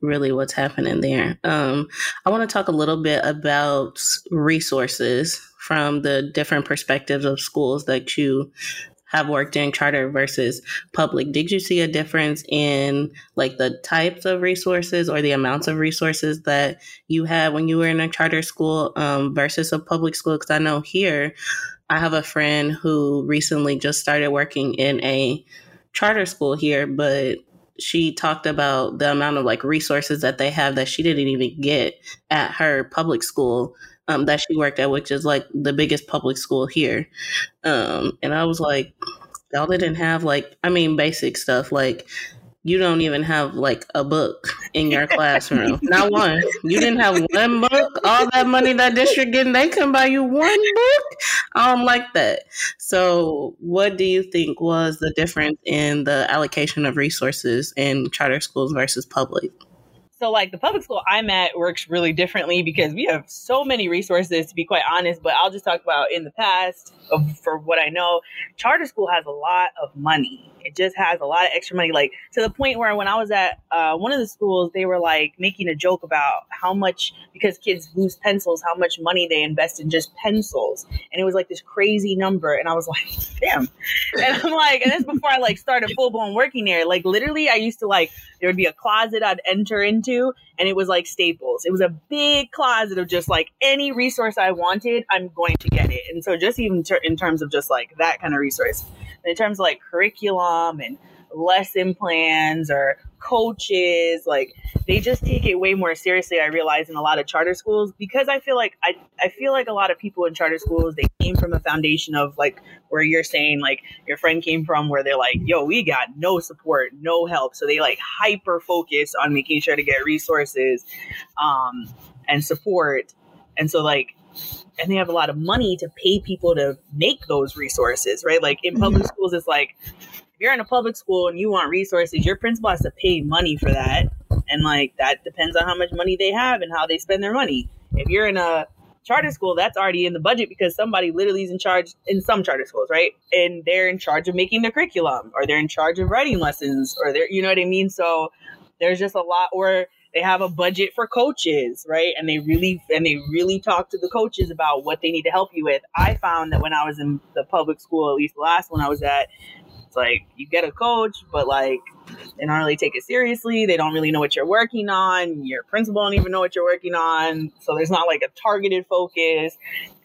really what's happening there. Um, I want to talk a little bit about resources from the different perspectives of schools that you have worked in charter versus public. Did you see a difference in like the types of resources or the amounts of resources that you had when you were in a charter school um, versus a public school? Because I know here, I have a friend who recently just started working in a charter school here, but she talked about the amount of like resources that they have that she didn't even get at her public school um, that she worked at, which is like the biggest public school here. Um, and I was like, y'all didn't have like, I mean, basic stuff like you don't even have like a book in your classroom. *laughs* Not one. You didn't have one book. All that money that district getting, they can buy you one book. I don't like that. So, what do you think was the difference in the allocation of resources in charter schools versus public? So, like the public school I'm at works really differently because we have so many resources, to be quite honest. But I'll just talk about in the past, for what I know, charter school has a lot of money. It just has a lot of extra money, like to the point where when I was at uh, one of the schools, they were like making a joke about how much because kids lose pencils, how much money they invest in just pencils, and it was like this crazy number, and I was *laughs* like, damn, and I'm like, and this before I like started full blown working there, like literally, I used to like there would be a closet I'd enter into, and it was like Staples. It was a big closet of just like any resource I wanted, I'm going to get it, and so just even ter- in terms of just like that kind of resource. In terms of like curriculum and lesson plans or coaches like they just take it way more seriously i realize in a lot of charter schools because i feel like i i feel like a lot of people in charter schools they came from a foundation of like where you're saying like your friend came from where they're like yo we got no support no help. So they like hyper focus on making sure to get resources um and support. And so like and they have a lot of money to pay people to make those resources, right? Like in public mm-hmm. schools, it's like if you're in a public school and you want resources, your principal has to pay money for that. And like that depends on how much money they have and how they spend their money. If you're in a charter school, that's already in the budget because somebody literally is in charge in some charter schools, right? And they're in charge of making the curriculum or they're in charge of writing lessons or they're, you know what I mean? So there's just a lot, or they have a budget for coaches, right? And they really and they really talk to the coaches about what they need to help you with. I found that when I was in the public school, at least the last one I was at, it's like you get a coach, but like they don't really take it seriously. They don't really know what you're working on. Your principal don't even know what you're working on. So there's not like a targeted focus.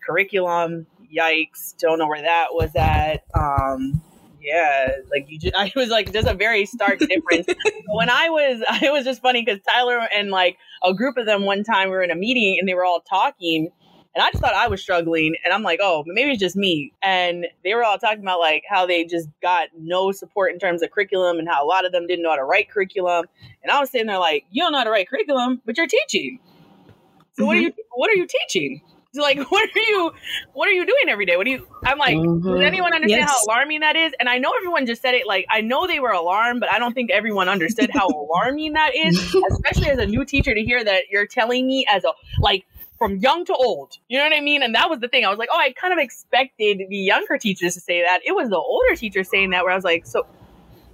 Curriculum, yikes, don't know where that was at. Um, yeah, like you just, *laughs* I was like, just a very stark difference. *laughs* when I was, *laughs* it was just funny because Tyler and like a group of them one time we were in a meeting and they were all talking. And I just thought I was struggling. And I'm like, oh, maybe it's just me. And they were all talking about like how they just got no support in terms of curriculum and how a lot of them didn't know how to write curriculum. And I was sitting there like, you don't know how to write curriculum, but you're teaching. So mm-hmm. what are you what are you teaching? *laughs* like, what are you, what are you doing every day? What do you? I'm like, mm-hmm. does anyone understand yes. how alarming that is? And I know everyone just said it. Like, I know they were alarmed, but I don't think everyone understood how *laughs* alarming that is, especially as a new teacher to hear that you're telling me as a like from young to old. You know what I mean? And that was the thing. I was like, oh, I kind of expected the younger teachers to say that. It was the older teachers saying that, where I was like, so.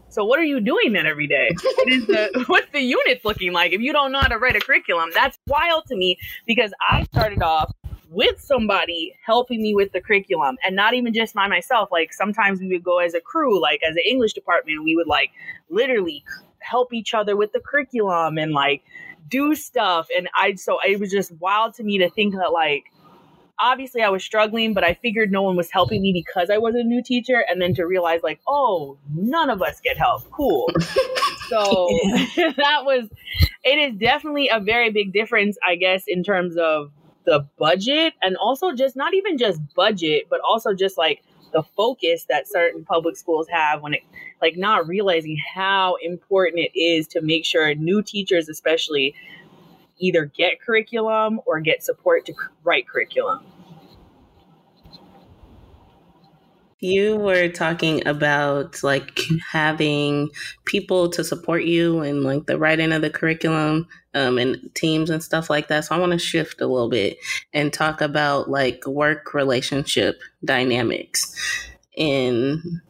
So what are you doing then every day? What is the *laughs* what's the units looking like if you don't know how to write a curriculum? That's wild to me because I started off with somebody helping me with the curriculum and not even just by myself. Like sometimes we would go as a crew, like as an English department, we would like literally help each other with the curriculum and like do stuff. And I, so it was just wild to me to think that like, obviously I was struggling, but I figured no one was helping me because I was a new teacher. And then to realize like, oh, none of us get help. Cool. *laughs* so *laughs* that was, it is definitely a very big difference, I guess, in terms of the budget and also just not even just budget, but also just like the focus that certain public schools have when it like not realizing how important it is to make sure new teachers especially either get curriculum or get support to write curriculum. You were talking about like having people to support you and like the writing of the curriculum um, and teams and stuff like that. So I want to shift a little bit and talk about like work relationship dynamics in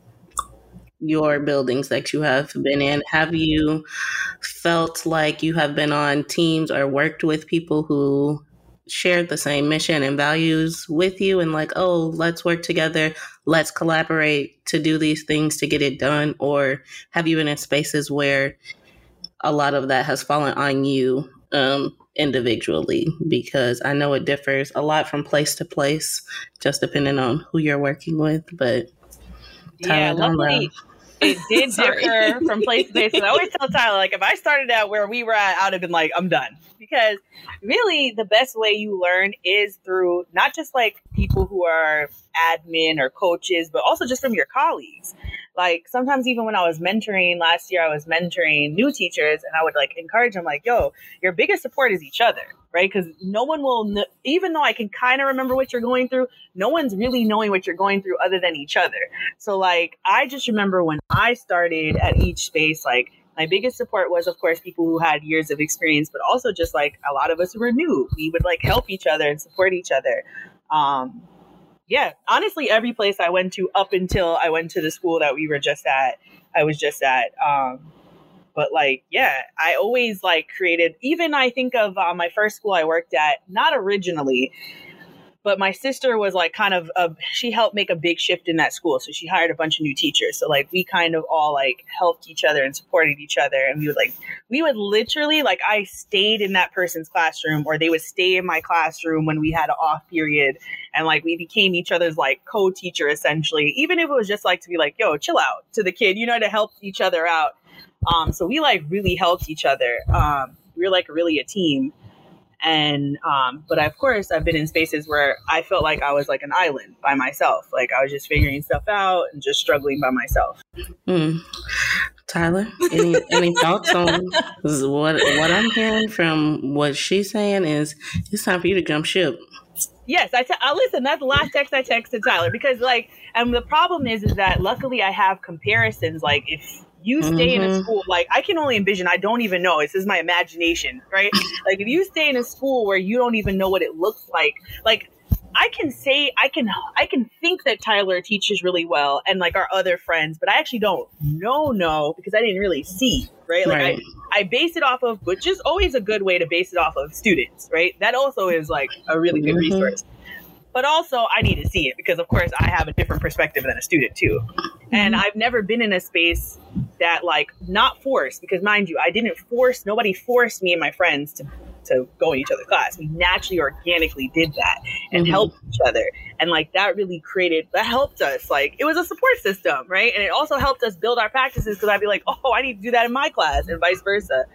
your buildings that you have been in. Have you felt like you have been on teams or worked with people who shared the same mission and values with you and like, oh, let's work together, let's collaborate to do these things to get it done? Or have you been in spaces where a lot of that has fallen on you um, individually? Because I know it differs a lot from place to place, just depending on who you're working with. But Tyler, yeah, luckily, it did *laughs* differ from place to place. I always tell Tyler, like, if I started out where we were at, I would have been like, I'm done. Because really, the best way you learn is through not just like people who are admin or coaches, but also just from your colleagues. Like sometimes even when I was mentoring last year, I was mentoring new teachers and I would like encourage them like, yo, your biggest support is each other, right? Because no one will, kn- even though I can kind of remember what you're going through, no one's really knowing what you're going through other than each other. So like, I just remember when I started at each space, like my biggest support was of course people who had years of experience but also just like a lot of us who were new we would like help each other and support each other um, yeah, honestly, every place I went to up until I went to the school that we were just at, I was just at. Um, but like, yeah, I always like created. Even I think of uh, my first school I worked at, not originally, but my sister was like kind of a, she helped make a big shift in that school so she hired a bunch of new teachers. So like we kind of all like helped each other and supported each other and we would like we would literally like i stayed in that person's classroom or they would stay in my classroom when we had an off period and like we became each other's like co-teacher essentially even if it was just like to be like yo chill out to the kid you know to help each other out. Um so we like really helped each other. Um we were like really a team and um, but of course I've been in spaces where I felt like I was like an island by myself, like I was just figuring stuff out and just struggling by myself. Mm. Tyler, any any thoughts on what what I'm hearing from what she's saying is it's time for you to jump ship. Yes, I, t- I listen. That's the last text I texted Tyler because like, and the problem is, is that luckily I have comparisons. Like, if you stay mm-hmm. in a mm-hmm. school like I can only envision. I don't even know. This is my imagination, right? *laughs* like if you stay in a school where you don't even know what it looks like, like I can say I can I can think that Tyler teaches really well and like our other friends, but I actually don't know no because I didn't really see, right? Like right. I, I base it off of which is always a good way to base it off of students, right? That also is like a really good mm-hmm. resource but also I need to see it because, of course, I have a different perspective than a student too. Mm-hmm. And I've never been in a space that, like, not forced because, mind you, I didn't force. Nobody forced me and my friends to to go in each other's class. We naturally, organically did that and mm-hmm. helped each other, and like that really created that helped us. Like it was a support system, right? And it also helped us build our practices because I'd be like, oh, I need to do that in my class, and vice versa.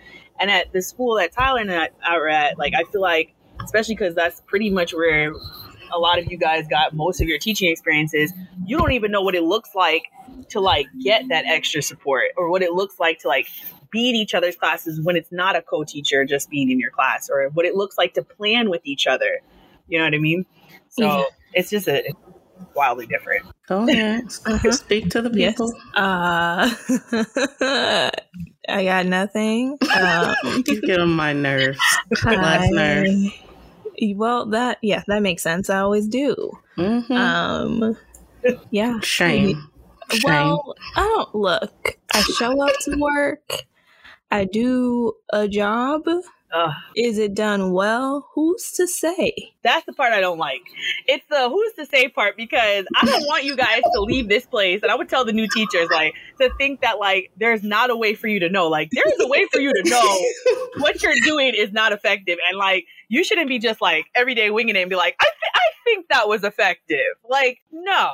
And at the school that Tyler and I are at, like I feel like, especially because that's pretty much where a lot of you guys got most of your teaching experiences, you don't even know what it looks like to like get that extra support or what it looks like to like be in each other's classes when it's not a co-teacher just being in your class or what it looks like to plan with each other. You know what I mean? So it's just a it's wildly different. Oh yeah. *laughs* Uh-huh. Speak to the people. Yes. Uh, *laughs* I got nothing. *laughs* Um, you get on my nerves. Last nerve. Well, that yeah, that makes sense. I always do. Mm-hmm. Um, yeah. Shame. Well, I don't look. I show up to work. I do a job. Ugh. Is it done well? Who's to say? That's the part I don't like. It's the who's to say part because I don't want you guys to leave this place. And I would tell the new teachers, like, to think that, like, there's not a way for you to know. Like, there is a way for you to know *laughs* what you're doing is not effective. And, like, you shouldn't be just, like, every day winging it and be like, I, th- I think that was effective. Like, no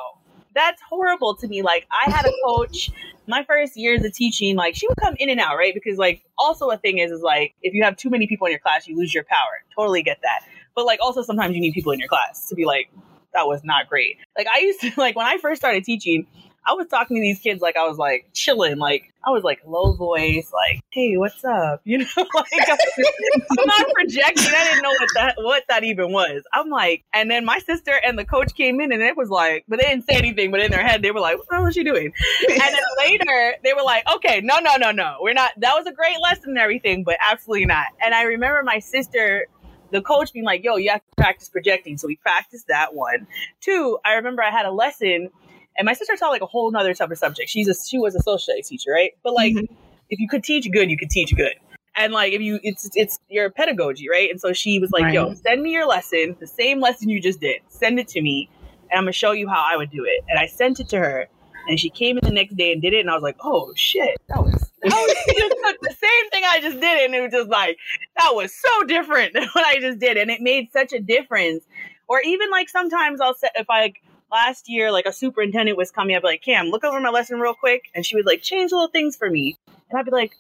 that's horrible to me. Like I had a coach my first years of teaching, like she would come in and out, right? Because like also a thing is is like if you have too many people in your class, you lose your power. Totally get that. But like also sometimes you need people in your class to be like that was not great. Like I used to *laughs* like when I first started teaching, I was talking to these kids like I was like chilling, like I was like low voice, like, "Hey, what's up?" *laughs* You know, *laughs* like I'm not projecting. I didn't know what that what that even was. I'm like, and then my sister and the coach came in, and it was like, but they didn't say anything. But in their head, they were like, "What the hell is she doing?" *laughs* And then later, they were like, "Okay, no, no, no, no, we're not. That was a great lesson and everything, but absolutely not." And I remember my sister the coach being like, yo, you have to practice projecting. So we practiced that one. Two, I remember I had a lesson and my sister taught like a whole nother type of subject. She's a she was a social studies teacher, right? But like mm-hmm. if you could teach good, you could teach good. And like if you it's it's your pedagogy, right? And so she was like, right. yo, send me your lesson, the same lesson you just did. Send it to me and I'm gonna show you how I would do it. And I sent it to her and she came in the next day and did it and I was like, oh shit, that was that was *laughs* just the same thing I just did and it was just like that was so different *laughs* than what I just did and it made such a difference. Or even like sometimes I'll say if I last year, like a superintendent was coming up like, Cam, look over my lesson real quick. And she would like change little things for me. And I'd be like,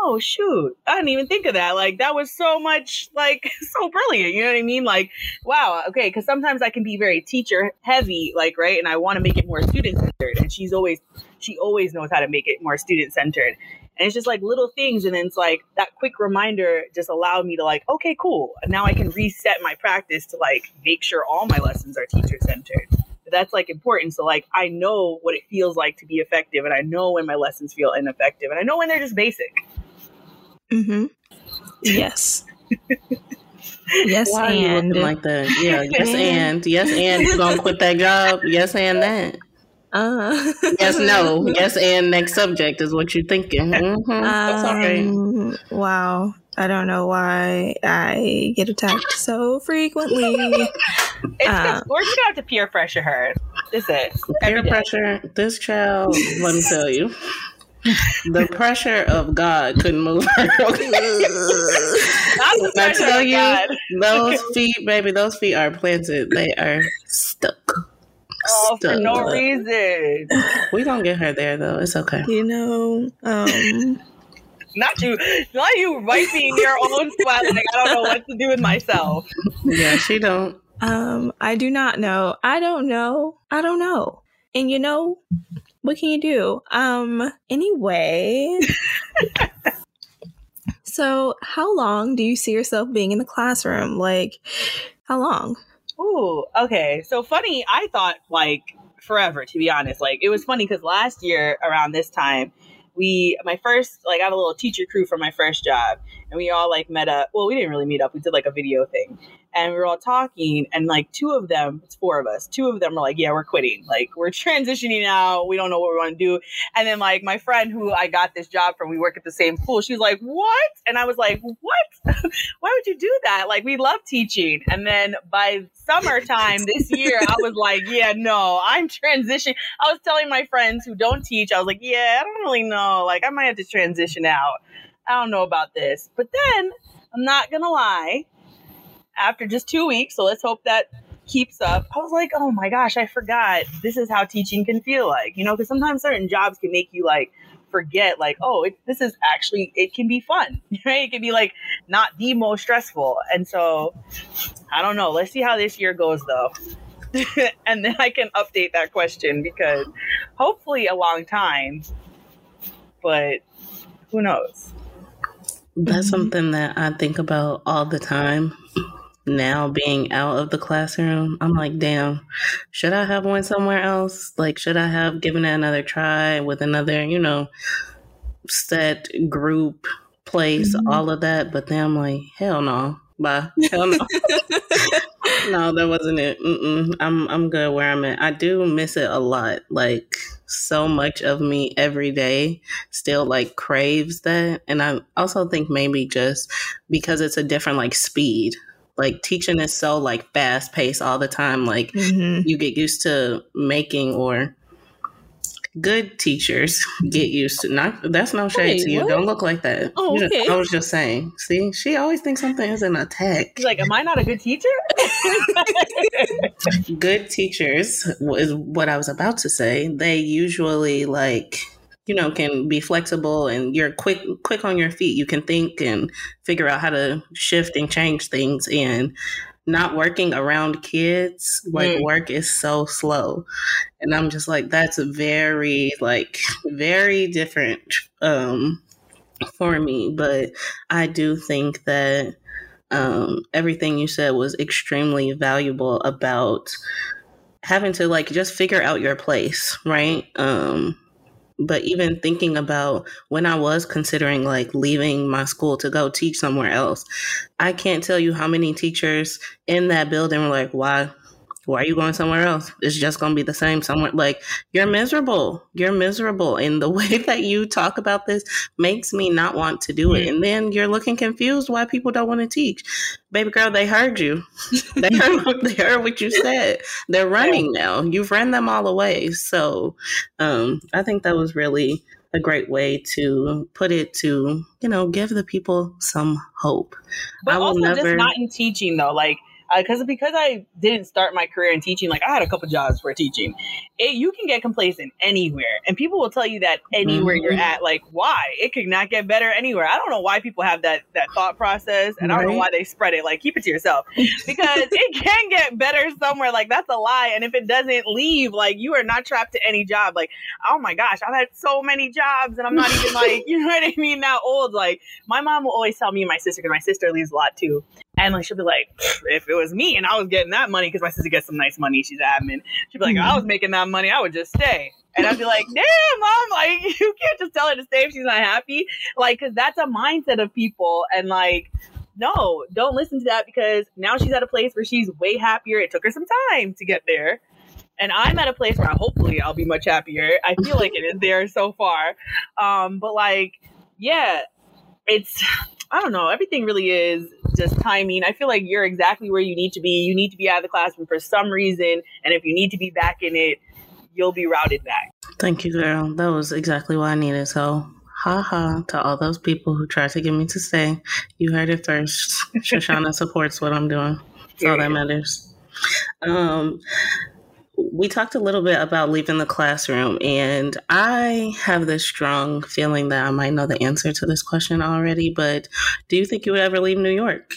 oh shoot i didn't even think of that like that was so much like *laughs* so brilliant you know what i mean like wow okay because sometimes i can be very teacher heavy like right and i want to make it more student centered and she's always she always knows how to make it more student centered and it's just like little things and then it's like that quick reminder just allowed me to like okay cool now i can reset my practice to like make sure all my lessons are teacher centered that's like important. So like I know what it feels like to be effective, and I know when my lessons feel ineffective, and I know when they're just basic. Mm-hmm. Yes. *laughs* yes, Why and like that. Yeah. Yes, *laughs* and yes, and you gonna quit that job? Yes, and that. Uh, yes, no, *laughs* yes, and next subject is what you're thinking. Mm-hmm. Um, wow. I don't know why I get attacked so frequently. *laughs* it's um, we're just gonna have to peer pressure her. This is peer pressure. This child, let me tell you. the pressure of God couldn't move her. *laughs* Okay? I tell you, God. those feet, baby, those feet are planted. They are stuck. Oh, stuck. for no reason. We don't get her there though. It's okay. You know, um, not you, not you wiping your own *laughs* sweat. Like I don't know what to do with myself. Yeah, she don't. Um, I do not know. I don't know. I don't know. And you know, what can you do? Um, anyway. *laughs* so, how long do you see yourself being in the classroom? Like, how long? Ooh, okay. So funny, I thought like forever, to be honest. Like, it was funny because last year around this time, we my first like I have a little teacher crew from my first job, and we all like met up. Well, we didn't really meet up. We did like a video thing, and we were all talking. And like two of them, it's four of us. Two of them were like, "Yeah, we're quitting. Like we're transitioning now. We don't know what we want to do." And then like my friend who I got this job from, we work at the same school. she's like, "What?" And I was like, "What? *laughs* Why would you do that? Like we love teaching." And then by summertime this year, I was like, "Yeah, no, I'm transitioning." I was telling my friends who don't teach, I was like, "Yeah, I don't really know. Like I might have to transition out." I don't know about this. But then I'm not to lie. After just two weeks, so let's hope that keeps up. I was like, oh my gosh, I forgot. This is how teaching can feel like, you know, because sometimes certain jobs can make you like forget, like, oh, it, this is actually, it can be fun, *laughs* right? It can be like not the most stressful. And so I don't know. Let's see how this year goes though. *laughs* and then I can update that question because hopefully a long time, but who knows? That's mm-hmm. something that I think about all the time. Now being out of the classroom, I'm like, damn, should I have went somewhere else? Like, should I have given it another try with another, you know, set group place, mm-hmm. all of that? But then I'm like, hell no, bye, hell no. *laughs* *laughs* no, that wasn't it. Mm-mm. I'm I'm good where I'm at. I do miss it a lot. Like so much of me every day still like craves that, and I also think maybe just because it's a different like speed. Like teaching is so like fast paced all the time. Like mm-hmm. you get used to making or good teachers *laughs* get used to not that's no shade to you what? don't look like that oh, okay. i was just saying see she always thinks something is an attack She's like am i not a good teacher *laughs* good teachers is what i was about to say they usually like you know can be flexible and you're quick quick on your feet you can think and figure out how to shift and change things and not working around kids, like mm. work is so slow. And I'm just like, that's very, like, very different um, for me. But I do think that um, everything you said was extremely valuable about having to, like, just figure out your place, right? Um, but even thinking about when I was considering like leaving my school to go teach somewhere else, I can't tell you how many teachers in that building were like, why? Why are you going somewhere else? It's just going to be the same somewhere. Like, you're miserable. You're miserable. And the *laughs* way that you talk about this makes me not want to do it. And then you're looking confused why people don't want to teach. Baby girl, they heard you. *laughs* they, heard, they heard what you said. They're running now. You've run them all away. So um, I think that was really a great way to put it to you know give the people some hope. But I will also never, just not in teaching though. Like because because I didn't start my career in teaching, like I had a couple jobs for teaching. It, you can get complacent anywhere, and people will tell you that anywhere mm-hmm. you're at. Like, why it could not get better anywhere? I don't know why people have that that thought process, and right. I don't know why they spread it. Like, keep it to yourself because it can get better somewhere. Like that's a lie, and if it doesn't leave, like you are not trapped to any job. Like, oh my gosh, I've had so many jobs, and I'm not even like *laughs* you know what I mean. Now old, like my mom will always tell me and my sister because my sister leaves a lot too, and like she'll be like, if it was me and I was getting that money because my sister gets some nice money. She's admin. She'd be like, mm-hmm. I was making that money. I would just stay. And I'd be like, damn, mom, like *laughs* you can't just tell her to stay if she's not happy. Like, cause that's a mindset of people. And like, no, don't listen to that because now she's at a place where she's way happier. It took her some time to get there. And I'm at a place where hopefully I'll be much happier. I feel like it is there so far. Um, but like, yeah, it's I don't know. Everything really is just timing. I feel like you're exactly where you need to be. You need to be out of the classroom for some reason. And if you need to be back in it, you'll be routed back. Thank you, girl. That was exactly what I needed. So, ha ha to all those people who tried to get me to stay. You heard it first. *laughs* Sashana supports what I'm doing. That's all that matters. Um, we talked a little bit about leaving the classroom, and I have this strong feeling that I might know the answer to this question already. But do you think you would ever leave New York?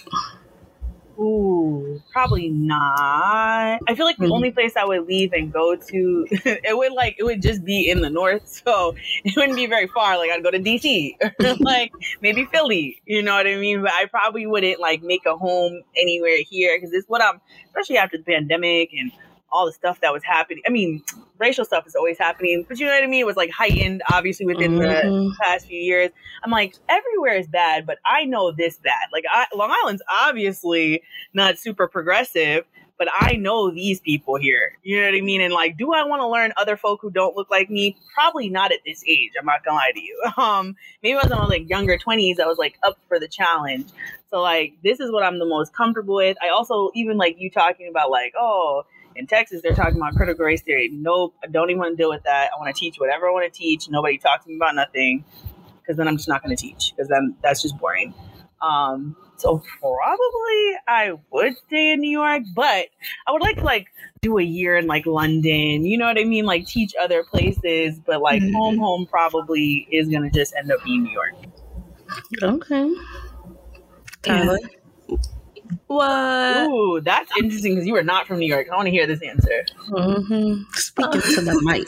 Ooh, probably not. I feel like the mm-hmm. only place I would leave and go to, *laughs* it would like it would just be in the north, *laughs* so it wouldn't be very far. Like I'd go to DC *laughs* or like maybe Philly. You know what I mean? But I probably wouldn't like make a home anywhere here because it's what I'm, especially after the pandemic and all the stuff that was happening. I mean, racial stuff is always happening, but you know what I mean? It was like heightened, obviously, within mm-hmm. the past few years. I'm like, everywhere is bad, but I know this bad. Like, I, Long Island's obviously not super progressive, but I know these people here. You know what I mean? And like, do I want to learn other folk who don't look like me? Probably not at this age. I'm not gonna lie to you. *laughs* Um, maybe I was in my like younger 20s. I was like up for the challenge. So like, this is what I'm the most comfortable with. I also even like you talking about like, oh in Texas, they're talking about critical race theory. Nope, I don't even want to deal with that. I want to teach whatever I want to teach. Nobody talk to me about nothing, because then I'm just not going to teach. Because then that's just boring. Um, so probably I would stay in New York, but I would like to like do a year in like London. You know what I mean? Like teach other places, but like mm-hmm. home, home probably is gonna just end up being New York. Okay. Tyler. Yeah. What? Ooh, that's interesting because you are not from New York. I want to hear this answer. Mm-hmm. Speaking to the mic.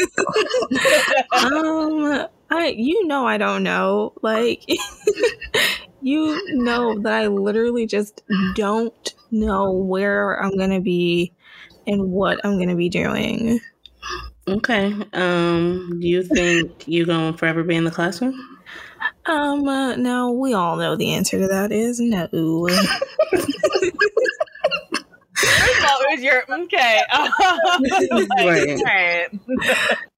*laughs* um, I you know I don't know. Like, *laughs* you know that I literally just don't know where I'm gonna be and what I'm gonna be doing. Okay. Um, do you think you're gonna forever be in the classroom? Um, uh, no, we all know the answer to that is no. *laughs* First was your okay. *laughs* like, right.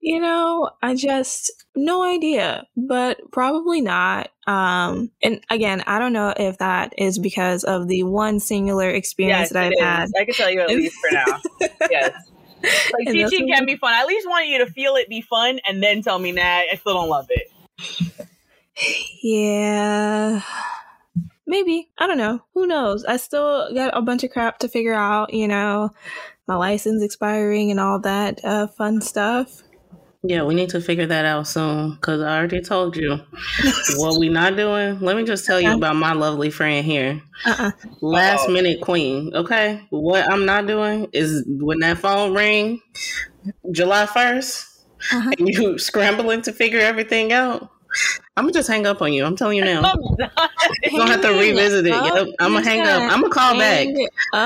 you know, I just no idea, but probably not. Um, and again, I don't know if that is because of the one singular experience yes, that I've is. had. I can tell you at *laughs* least for now. yes. Like teaching can be fun. I at least want you to feel it be fun and then tell me, nah, I still don't love it. Yeah. Maybe. I don't know. Who knows? I still got a bunch of crap to figure out, you know, my license expiring and all that uh, fun stuff. Yeah, we need to figure that out soon because I already told you *laughs* what we not doing. Let me just tell you uh-uh. about my lovely friend here. Uh-uh. Last minute queen. Okay, what I'm not doing is when that phone ring, July 1st uh-huh. and you *laughs* scrambling to figure everything out. I'm gonna just hang up on you. I'm telling you now. *laughs* You're gonna have to revisit it. Yep. I'm gonna hang up. I'm gonna call back.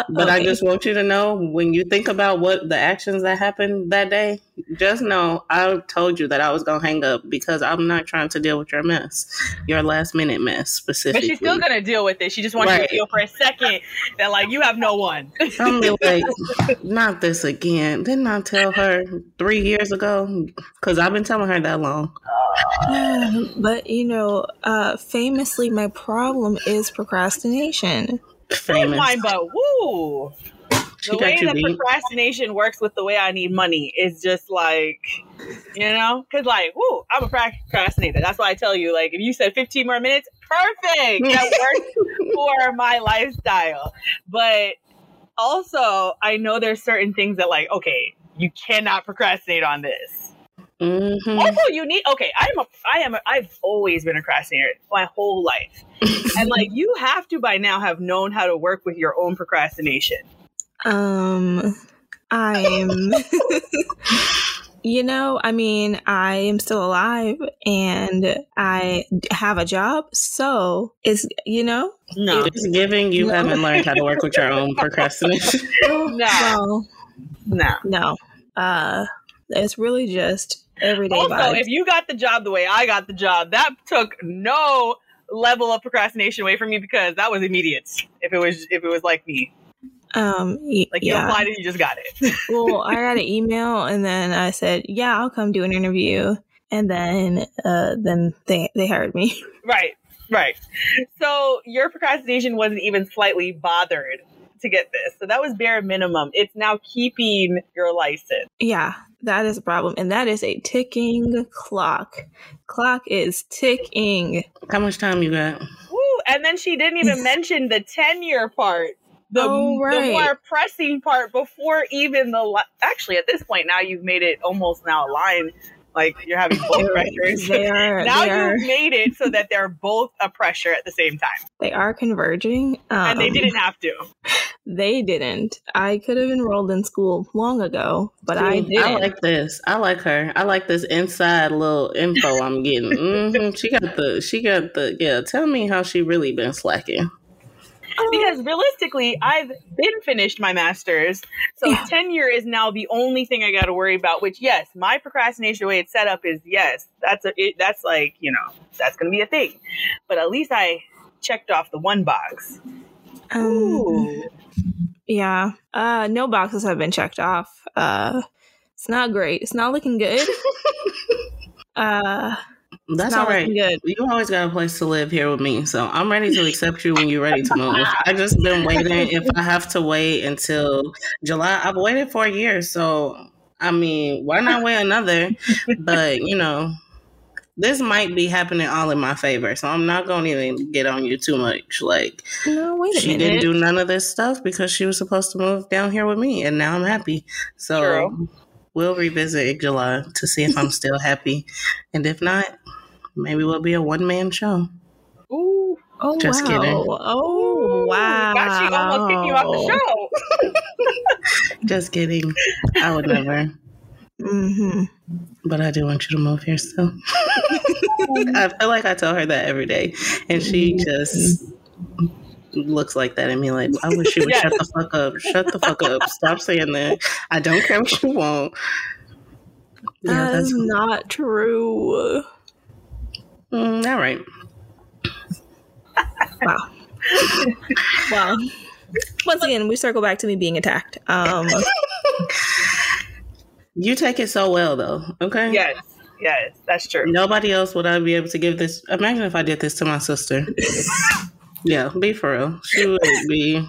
But I just want you to know when you think about what the actions that happened that day, just know I told you that I was gonna hang up because I'm not trying to deal with your mess, your last minute mess specifically. But she's still gonna deal with it. She just wants right. you to feel for a second that like you have no one. I'm *laughs* like, not this again. Didn't I tell her three years ago? Because I've been telling her that long. *sighs* but you know, uh, famously, my problem is procrastination. Famous. Mine, but woo. the way that beat. procrastination works with the way I need money is just like, you know, because like, woo, I'm a procrastinator. That's why I tell you, like, if you said 15 more minutes, perfect. That *laughs* works for my lifestyle. But also, I know there's certain things that, like, okay, you cannot procrastinate on this Mm-hmm. Also, you need okay. I'm a I am a, I've always been a procrastinator my whole life, *laughs* and like you have to by now have known how to work with your own procrastination. Um, I'm. *laughs* you know, I mean, I am still alive and I have a job, so it's you know. No, it's giving you no. haven't learned how to work with your own procrastination. *laughs* no, no, no. Uh, it's really just everyday also vibes. if you got the job the way i got the job that took no level of procrastination away from me because that was immediate if it was if it was like me um like you yeah. applied and you just got it *laughs* well i got an email and then i said yeah i'll come do an interview and then uh then they they hired me *laughs* right right so your procrastination wasn't even slightly bothered to get this. So that was bare minimum. It's now keeping your license. Yeah, that is a problem. And that is a ticking clock. Clock is ticking. How much time you got? Woo, and then she didn't even *laughs* mention the tenure part. The, oh, right. the more pressing part before even the li- actually at this point now you've made it almost now a line like you're having both pressures. They are, *laughs* now they you've are. made it so that they're both a pressure at the same time. They are converging. Um, and they um, didn't have to. *laughs* They didn't. I could have enrolled in school long ago, but See, I didn't. I like this. I like her. I like this inside little info I'm getting. *laughs* Mm-hmm. She got the. She got the. Yeah. Tell me how she really been slacking because realistically, I've been finished my master's, so yeah. tenure is now the only thing I got to worry about. Which, yes, my procrastination way it's set up is yes, that's a it, that's like you know that's going to be a thing, but at least I checked off the one box. Um, Yeah, uh, no boxes have been checked off. Uh, it's not great. It's not looking good. *laughs* uh that's all right. Good. You always got a place to live here with me, so I'm ready to accept you when you're ready to move. *laughs* I just been waiting. If I have to wait until July, I've waited for a year, so I mean, why not wait another? But you know, this might be happening all in my favor, so I'm not going to even get on you too much. Like, no, wait a she minute. didn't do none of this stuff because she was supposed to move down here with me, and now I'm happy. So. True. We'll revisit July to see if I'm still happy. And if not, Maybe we'll be a one man show. Ooh. Oh, Just wow. kidding. Oh, wow. Got you almost kicked you off the show. *laughs* *laughs* Just kidding. I would never. Mm-hmm. But I do want you to move here still. *laughs* I feel like I tell her that every day. And she just looks like that at me like, I wish you would yes. shut the fuck up. Shut the fuck up. Stop saying that. I don't care what you want. Yeah, that's not true. Mm, all right. wow. well, once again, we circle back to me being attacked. Um, you take it so well, though. Okay. Yes. Yes, that's true. Nobody else would I be able to give this. Imagine if I did this to my sister. *laughs* yeah, be for real. She would be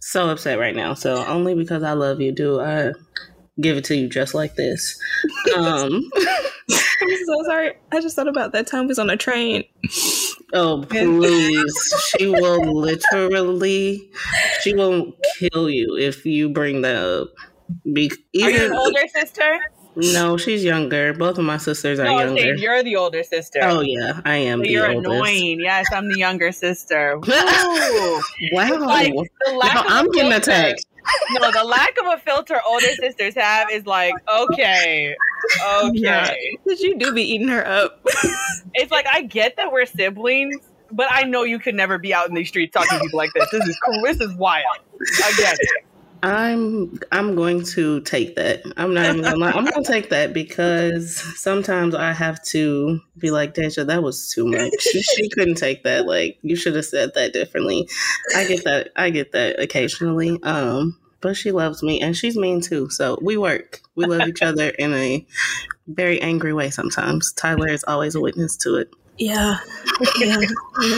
so upset right now. So only because I love you do I give it to you just like this. Um, *laughs* I'm so sorry. I just thought about that time we was on a train. Oh *laughs* please! she will literally, she will kill you if you bring that up. Be- even, Are you an older sister? No, she's younger. Both of my sisters are oh, no, younger. Saying you're the older sister. Oh yeah, I am. So you're oldest. annoying. Yes, I'm the younger sister. *laughs* wow. Like, now, I'm getting attacked. No, the lack of a filter older sisters have is like, okay, okay. Yeah. you do be eating her up. it's like I get that we're siblings, but I know you could never be out in these streets talking to people like this. This is this is wild. I get it. I'm I'm going to take that. I'm not even gonna lie. I'm gonna take that because sometimes I have to be like, Deja, that was too much. She, she couldn't take that. Like you should have said that differently. I get that. I get that occasionally. Um, but she loves me and she's mean too. So we work. We love each other in a very angry way sometimes. Tyler is always a witness to it. Yeah. Yeah.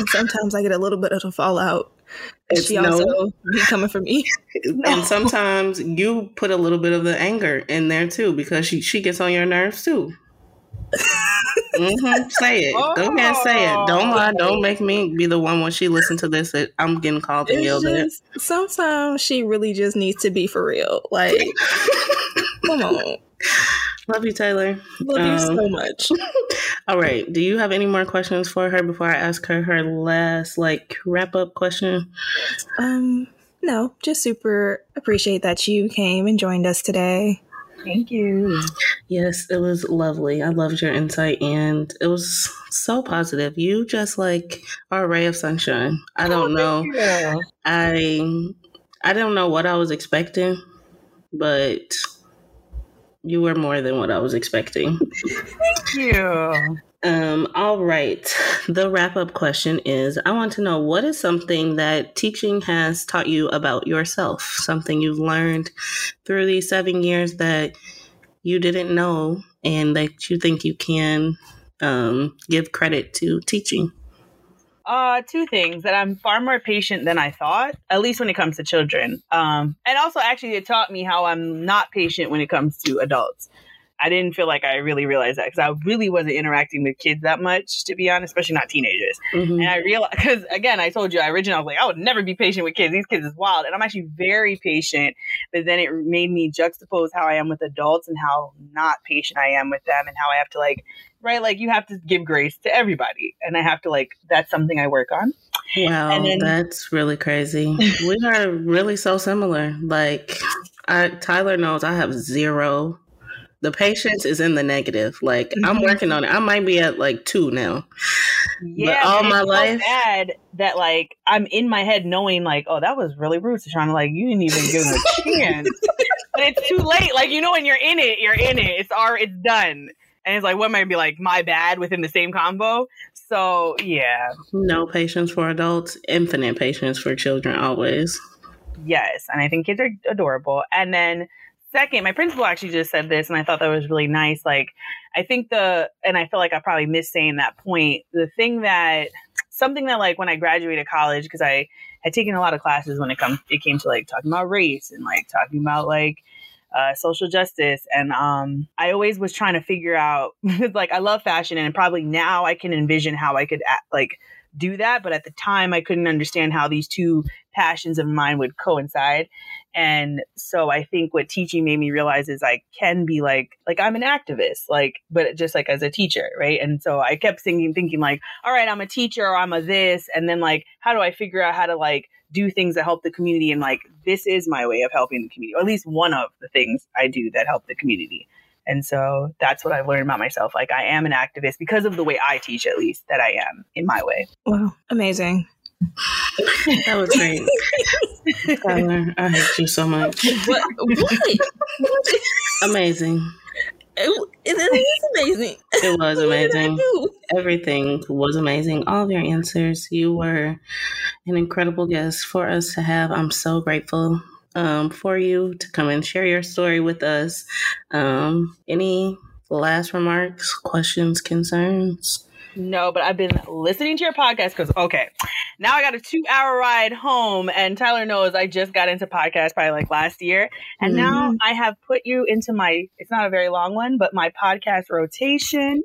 sometimes I get a little bit of a fallout it's she also no, be coming for me. *laughs* no. And sometimes you put a little bit of the anger in there too because she she gets on your nerves too. *laughs* mm-hmm. Say it. Oh. Go ahead, say it. Don't lie. Don't make me be the one when she listens to this that I'm getting called and yelled at. Sometimes she really just needs to be for real. Like, *laughs* come on. Love you, Taylor. Love um, you so um, much. *laughs* *laughs* all right. Do you have any more questions for her before I ask her her last like wrap up question? Um, no. Just super appreciate that you came and joined us today. Thank you. Yes, it was lovely. I loved your insight and it was so positive. You just like are a ray of sunshine. I don't oh, know. I I don't know what I was expecting, but you were more than what I was expecting. Thank you. Um, all right. *laughs* The wrap up question is I want to know what is something that teaching has taught you about yourself? Something you've learned through these seven years that you didn't know and that you think you can um, give credit to teaching? Uh, two things that I'm far more patient than I thought, at least when it comes to children. Um, and also actually it taught me how I'm not patient when it comes to adults. I didn't feel like I really realized that because I really wasn't interacting with kids that much, to be honest, especially not teenagers. Mm-hmm. And I realized, because again, I told you, I originally I was like, I would never be patient with kids. These kids is wild. And I'm actually very patient. But then it made me juxtapose how I am with adults and how not patient I am with them and how I have to like, right? Like you have to give grace to everybody. And I have to like, that's something I work on. Wow, then, that's really crazy. *laughs* we are really so similar. Like, I, Tyler knows I have zero the patience is in the negative. Like mm-hmm. I'm working on it. I might be at like two now. Yeah, but all my life. So bad that like I'm in my head knowing like, oh, that was really rude to trying to like you didn't even give him a chance. *laughs* but it's too late. Like you know when you're in it, you're in it. It's already it's done. And it's like what might be like my bad within the same combo. So yeah. No patience for adults, infinite patience for children always. Yes. And I think kids are adorable. And then second, my principal actually just said this, and I thought that was really nice. Like, I think the, and I feel like I probably missed saying that point. The thing that, something that, like, when I graduated college, because I had taken a lot of classes when it comes, it came to like talking about race and like talking about like, uh, social justice. And um, I always was trying to figure out, *laughs* like, I love fashion, and probably now I can envision how I could, like, do that. But at the time, I couldn't understand how these two passions of mine would coincide. And so I think what teaching made me realize is I can be like, like I'm an activist, like, but just like as a teacher, right? And so I kept thinking, thinking like, all right, I'm a teacher or I'm a this. And then like, how do I figure out how to like do things that help the community? And like, this is my way of helping the community, or at least one of the things I do that help the community. And so that's what I've learned about myself. Like I am an activist because of the way I teach, at least that I am in my way. Wow. Amazing. That was *laughs* great. Tyler, I hate you so much. What? what? Amazing. It, it is amazing. It was amazing. Everything was amazing. All of your answers. You were an incredible guest for us to have. I'm so grateful um, for you to come and share your story with us. Um, any last remarks, questions, concerns? No, but I've been listening to your podcast because okay, now I got a two hour ride home, and Tyler knows I just got into podcast probably like last year, and mm-hmm. now I have put you into my. It's not a very long one, but my podcast rotation.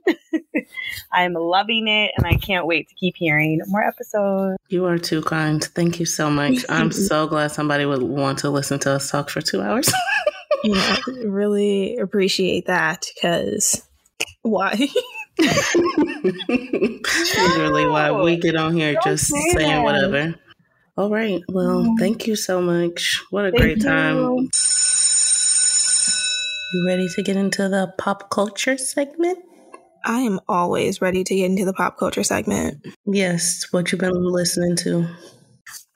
*laughs* I'm loving it, and I can't wait to keep hearing more episodes. You are too kind. Thank you so much. *laughs* I'm so glad somebody would want to listen to us talk for two hours. *laughs* you know, really appreciate that because why? Literally, why we get on here Don't just say saying that. whatever. All right. Well, mm. thank you so much. What a thank great time. You. you ready to get into the pop culture segment? I am always ready to get into the pop culture segment. Yes, what you've been listening to.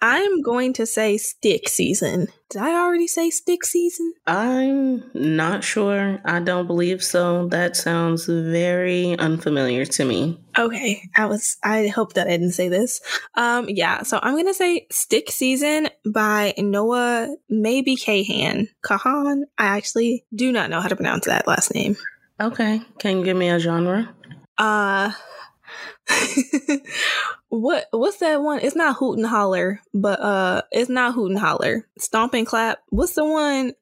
I'm going to say stick season. Did I already say stick season? I'm not sure. I don't believe so. That sounds very unfamiliar to me. Okay. I was I hope that I didn't say this. Um yeah, so I'm gonna say Stick Season by Noah maybe Kahan. Kahan. I actually do not know how to pronounce that last name. Okay. Can you give me a genre? Uh *laughs* what what's that one? It's not hoot and holler, but uh it's not hoot and holler. Stomp and clap. What's the one?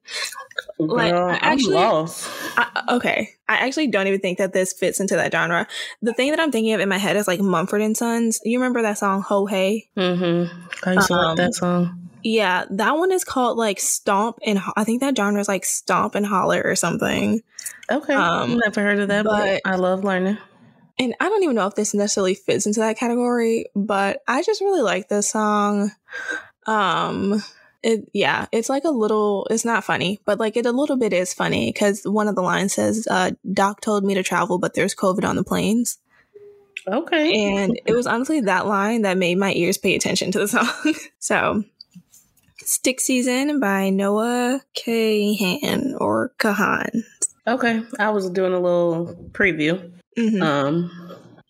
Like Girl, actually, I, okay, I actually don't even think that this fits into that genre. The thing that I'm thinking of in my head is like Mumford and Sons. You remember that song "Ho Hey"? Mm-hmm. I used to um, like that song. Yeah, that one is called like Stomp and I think that genre is like Stomp and Holler or something. Okay, um, never heard of that, but, but I love learning and I don't even know if this necessarily fits into that category, but I just really like this song. Um, it yeah, it's like a little. It's not funny, but like it a little bit is funny because one of the lines says, uh, "Doc told me to travel, but there's COVID on the planes." Okay, and it was honestly that line that made my ears pay attention to the *laughs* song. so, "Stick Season" by Noah Kahan or Kahan. Okay, I was doing a little preview. Mm-hmm. Um,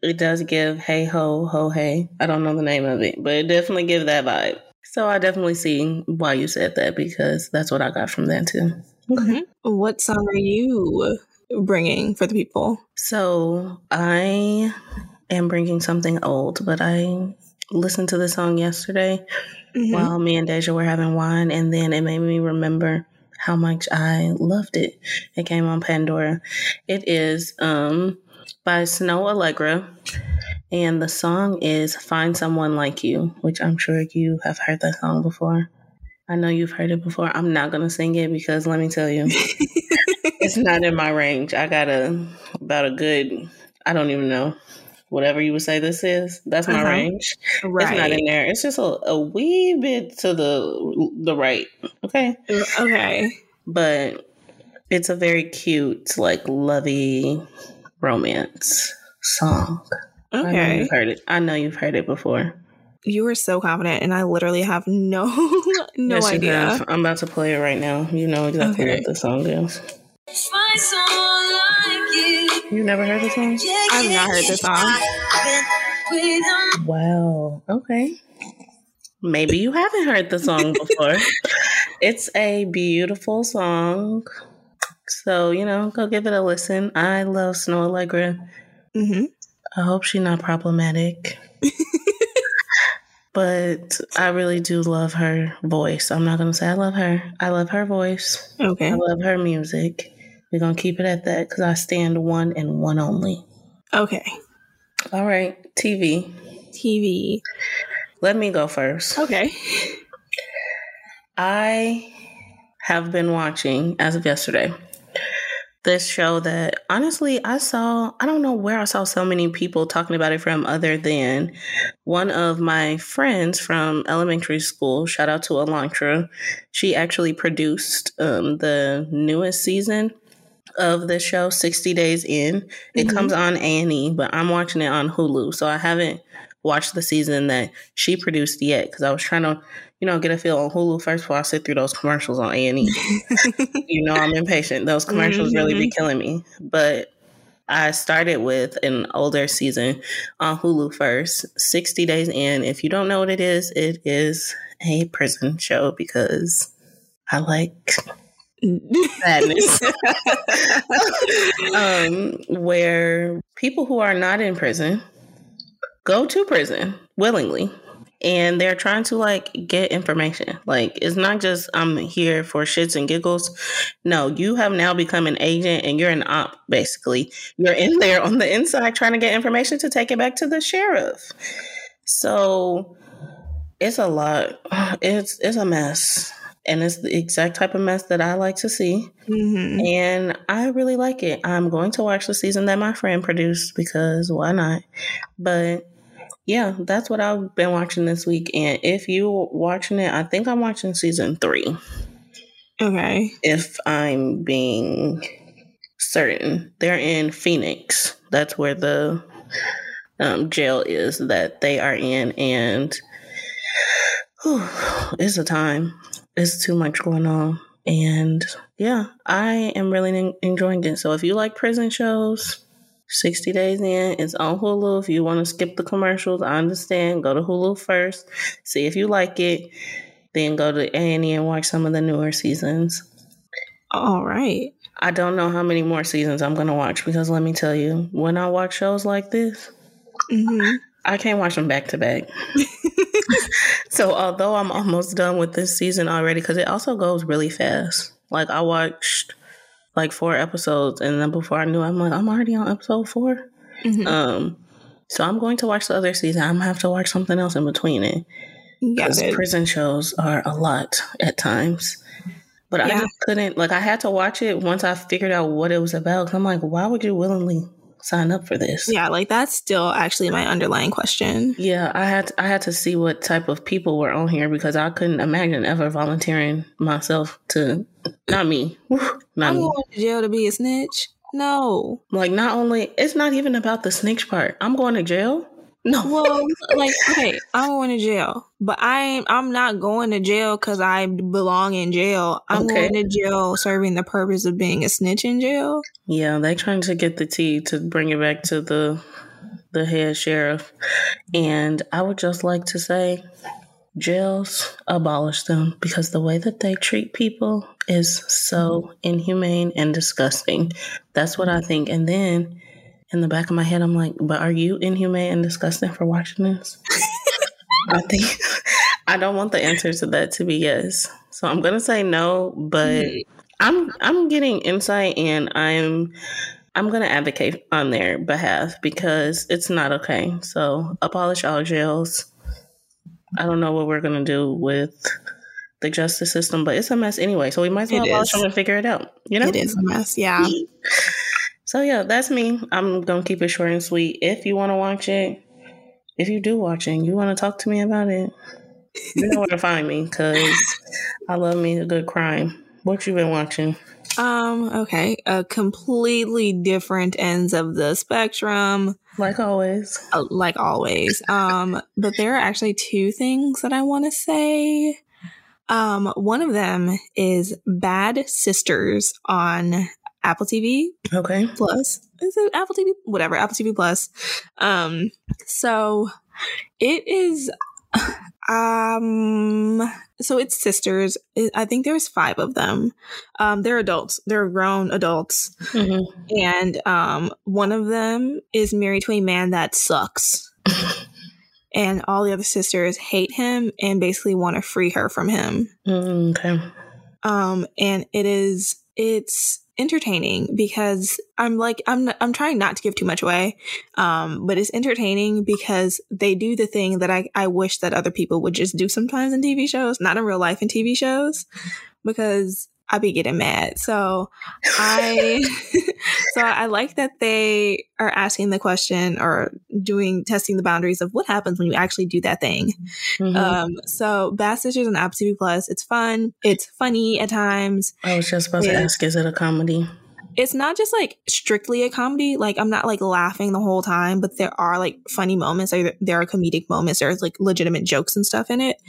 it does give "Hey Ho Ho Hey." I don't know the name of it, but it definitely gives that vibe. So I definitely see why you said that because that's what I got from that too. Okay. Mm-hmm. What song are you bringing for the people? So I am bringing something old, but I listened to the song yesterday mm-hmm. while me and Deja were having wine, and then it made me remember how much I loved it. It came on Pandora. It is um by Snoh Aalegra. And the song is Find Someone Like You, which I'm sure you have heard that song before. I know you've heard it before. I'm not going to sing it because let me tell you, *laughs* it's not in my range. I got a about a good, I don't even know, whatever you would say this is. That's my uh-huh. range. Right. It's not in there. It's just a, a wee bit to the the right. Okay. Okay. But it's a very cute, like lovey romance song. Okay. I know you've heard it. I know you've heard it before. You were so confident, and I literally have no *laughs* no yes, idea. I'm about to play it right now. You know exactly okay. what the song is. You never heard the song? I've not heard the song. Wow. Okay. Maybe you haven't heard the song before. *laughs* it's a beautiful song. So, you know, go give it a listen. I love Snoh Aalegra. Mm-hmm. I hope she's not problematic. *laughs* but I really do love her voice. I'm not going to say I love her. I love her voice. Okay. I love her music. We're going to keep it at that because I stand one and one only. Okay. All right. TV. TV. Let me go first. Okay. I have been watching as of yesterday this show that honestly I saw, I don't know where I saw so many people talking about it from other than one of my friends from elementary school. Shout out to Elantra. She actually produced um, the newest season of the show 60 days in it mm-hmm. comes on a&e but i'm watching it on hulu so i haven't watched the season that she produced yet because i was trying to you know, get a feel on Hulu first before I sit through those commercials on A and E. *laughs* You know, I'm impatient. Those commercials mm-hmm. really be mm-hmm. killing me. But I started with an older season on Hulu first, 60 days in. If you don't know what it is, it is a prison show because I like sadness. *laughs* *laughs* um, where people who are not in prison go to prison willingly and they're trying to like get information. Like it's not just I'm here for shits and giggles. No, you have now become an agent and you're an op basically. You're in there on the inside trying to get information to take it back to the sheriff. So it's a lot. It's it's a mess. and it's the exact type of mess that I like to see. Mm-hmm. And I really like it. I'm going to watch the season that my friend produced because why not? But yeah, that's what I've been watching this week. And if you're watching it, I think I'm watching season three. Okay. If I'm being certain, they're in Phoenix. That's where the um, jail is that they are in. And whew, it's a time it's too much going on. And yeah, I am really enjoying it. So if you like prison shows, 60 Days In It's on Hulu. If you want to skip the commercials, I understand. Go to Hulu first. See if you like it. Then go to A&E and watch some of the newer seasons. All right. I don't know how many more seasons I'm going to watch because let me tell you, when I watch shows like this, mm-hmm. I can't watch them back to back. *laughs* so although I'm almost done with this season already, because it also goes really fast. Like I watched like four episodes, and then before I knew, I'm like, I'm already on episode 4 mm-hmm. Um, so I'm going to watch the other season. I'm gonna have to watch something else in between it because prison shows are a lot at times. But yeah. I just couldn't like I had to watch it once I figured out what it was about. I'm like, why would you willingly sign up for this? Yeah, like that's still actually my underlying question. Yeah, I had to, I had to see what type of people were on here because I couldn't imagine ever volunteering myself to not me. *laughs* not I'm me. going to jail to be a snitch. No. Like not only it's not even about the snitch part. I'm going to jail no. Well, like, okay, I'm going to jail, but I'm I'm not going to jail because I belong in jail. I'm okay. going to jail serving the purpose of being a snitch in jail. Yeah, they're trying to get the tea to bring it back to the the head sheriff, and I would just like to say, jails abolish them because the way that they treat people is so inhumane and disgusting. That's what I think, and then in the back of my head, I'm like, but are you inhumane and disgusting for watching this? I think *laughs* I don't want the answer to that to be yes. So I'm gonna say no, but I'm I'm getting insight and I'm I'm gonna advocate on their behalf because it's not okay. So abolish all jails. I don't know what we're gonna do with the justice system, but it's a mess anyway. So we might as well abolish them and figure it out. You know, it is a mess. Yeah. *laughs* So yeah, that's me. I'm gonna keep it short and sweet. If you want to watch it, if you do watch it, you want to talk to me about it, you know where to find me because I love me a good crime. What you been watching? Um. Okay. A completely different ends of the spectrum. Like always. Uh, like always. Um. But there are actually two things that I want to say. Um. One of them is Bad Sisters on Apple TV. Okay. Plus, is it Apple TV? Whatever, Apple TV Plus. Um, so it is um so it's sisters i think there's five of them um they're adults they're grown adults mm-hmm. and um one of them is married to a man that sucks *laughs* and all the other sisters hate him and basically want to free her from him mm, okay um and it is it's entertaining because I'm like I'm I'm trying not to give too much away, um, but it's entertaining because they do the thing that I I wish that other people would just do sometimes in TV shows, not in real life in TV shows, because I be getting mad. So I *laughs* so I like that they are asking the question or doing testing the boundaries of what happens when you actually do that thing. Mm-hmm. Um, so Bad Sisters on Apple TV Plus, it's fun, it's funny at times. I was just about to ask, is it a comedy? It's not just like strictly a comedy. Like I'm not like laughing the whole time, but there are like funny moments. Like, there are comedic moments. There's like legitimate jokes and stuff in it.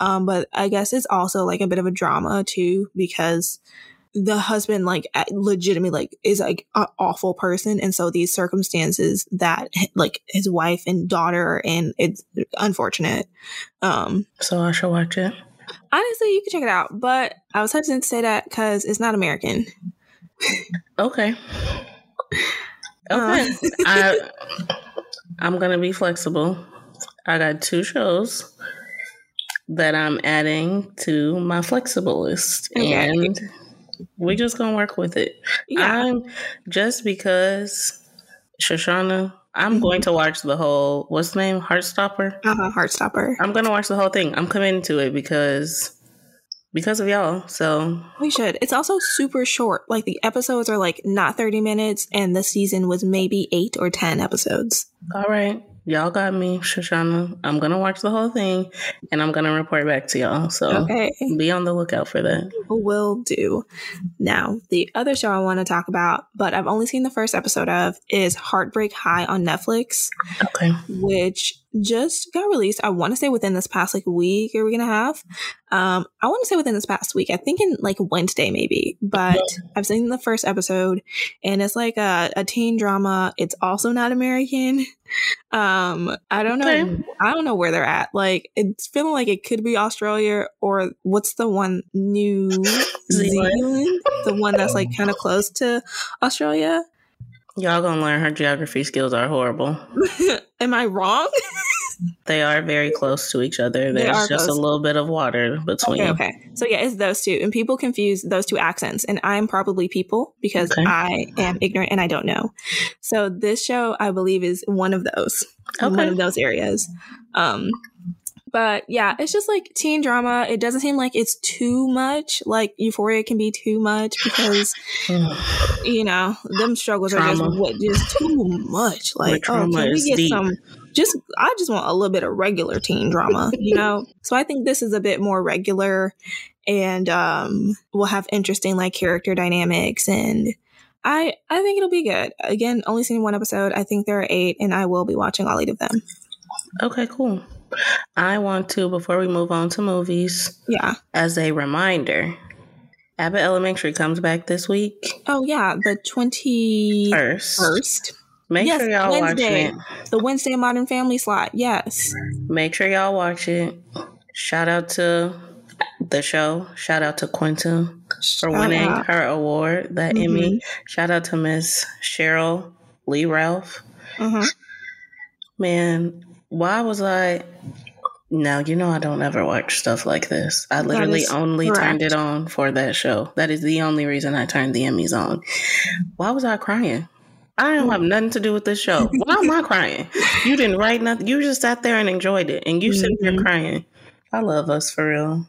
Um, but I guess it's also like a bit of a drama too because the husband like legitimately like is like an awful person and so these circumstances that like his wife and daughter are in it's unfortunate um so i should watch it honestly you can check it out but i was hesitant to say that because it's not american Okay. Okay. Uh, I I'm gonna be flexible. I got two shows that I'm adding to my flexible list. Okay. And we're just gonna work with it. Yeah. I'm just because Sashana, I'm mm-hmm. going to watch the whole what's the name? Heartstopper? Uh-huh, Heartstopper. I'm gonna watch the whole thing. I'm committing to it because because of y'all. So we should. It's also super short. Like the episodes are like not 30 minutes and the season was maybe 8 or 10 episodes. All right y'all got me, Sashana. I'm gonna watch the whole thing and I'm gonna report back to y'all. So okay. be on the lookout for that. Will do. Now, the other show I want to talk about, but I've only seen the first episode of, is Heartbreak High on Netflix. Okay. Which just got released. I want to say within this past like week or week and a half. Um, I want to say within this past week. I think in like Wednesday maybe. But yeah. I've seen the first episode, and it's like a, a teen drama. It's also not American. *laughs* Um, I don't know. Okay. I don't know where they're at. Like it's feeling like it could be Australia or what's the one New *laughs* Zealand, the one that's like kind of close to Australia. Y'all gonna learn her geography skills are horrible. *laughs* Am I wrong? they are very close to each other. There's just close. a little bit of water between. Okay, okay. So yeah, it's those two, and people confuse those two accents, and I'm probably people because okay. I am ignorant and I don't know. So this show, I believe, is one of those, okay. one of those areas. Um, but yeah, it's just like teen drama. It doesn't seem like it's too much. Like Euphoria can be too much because *sighs* you know them struggles trauma. are just what just too much. Like oh, can we get deep. some? Just I just want a little bit of regular teen drama, you know. so I think this is a bit more regular, and um, we'll have interesting like character dynamics and. I, I think it'll be good. Again, only seen one episode. I think there are eight, and I will be watching all eight of them. Okay, cool. I want to, before we move on to movies, yeah, as a reminder, Abbott Elementary comes back this week. Oh yeah, the twenty first. Make yes, sure y'all Wednesday, watch it. The Wednesday Modern Family slot. Yes. Make sure y'all watch it. Shout out to the show. Shout out to Quinta for winning out. her award, that mm-hmm. Emmy. Shout out to Miss Sheryl Lee Ralph. Mm-hmm. Man, why was I? No, you know I don't ever watch stuff like this. I literally only correct. turned it on for that show. That is the only reason I turned the Emmys on. Why was I crying? I don't have nothing to do with this show. Why am I crying? You didn't write nothing. You just sat there and enjoyed it, and you mm-hmm. sitting here crying. I love us for real.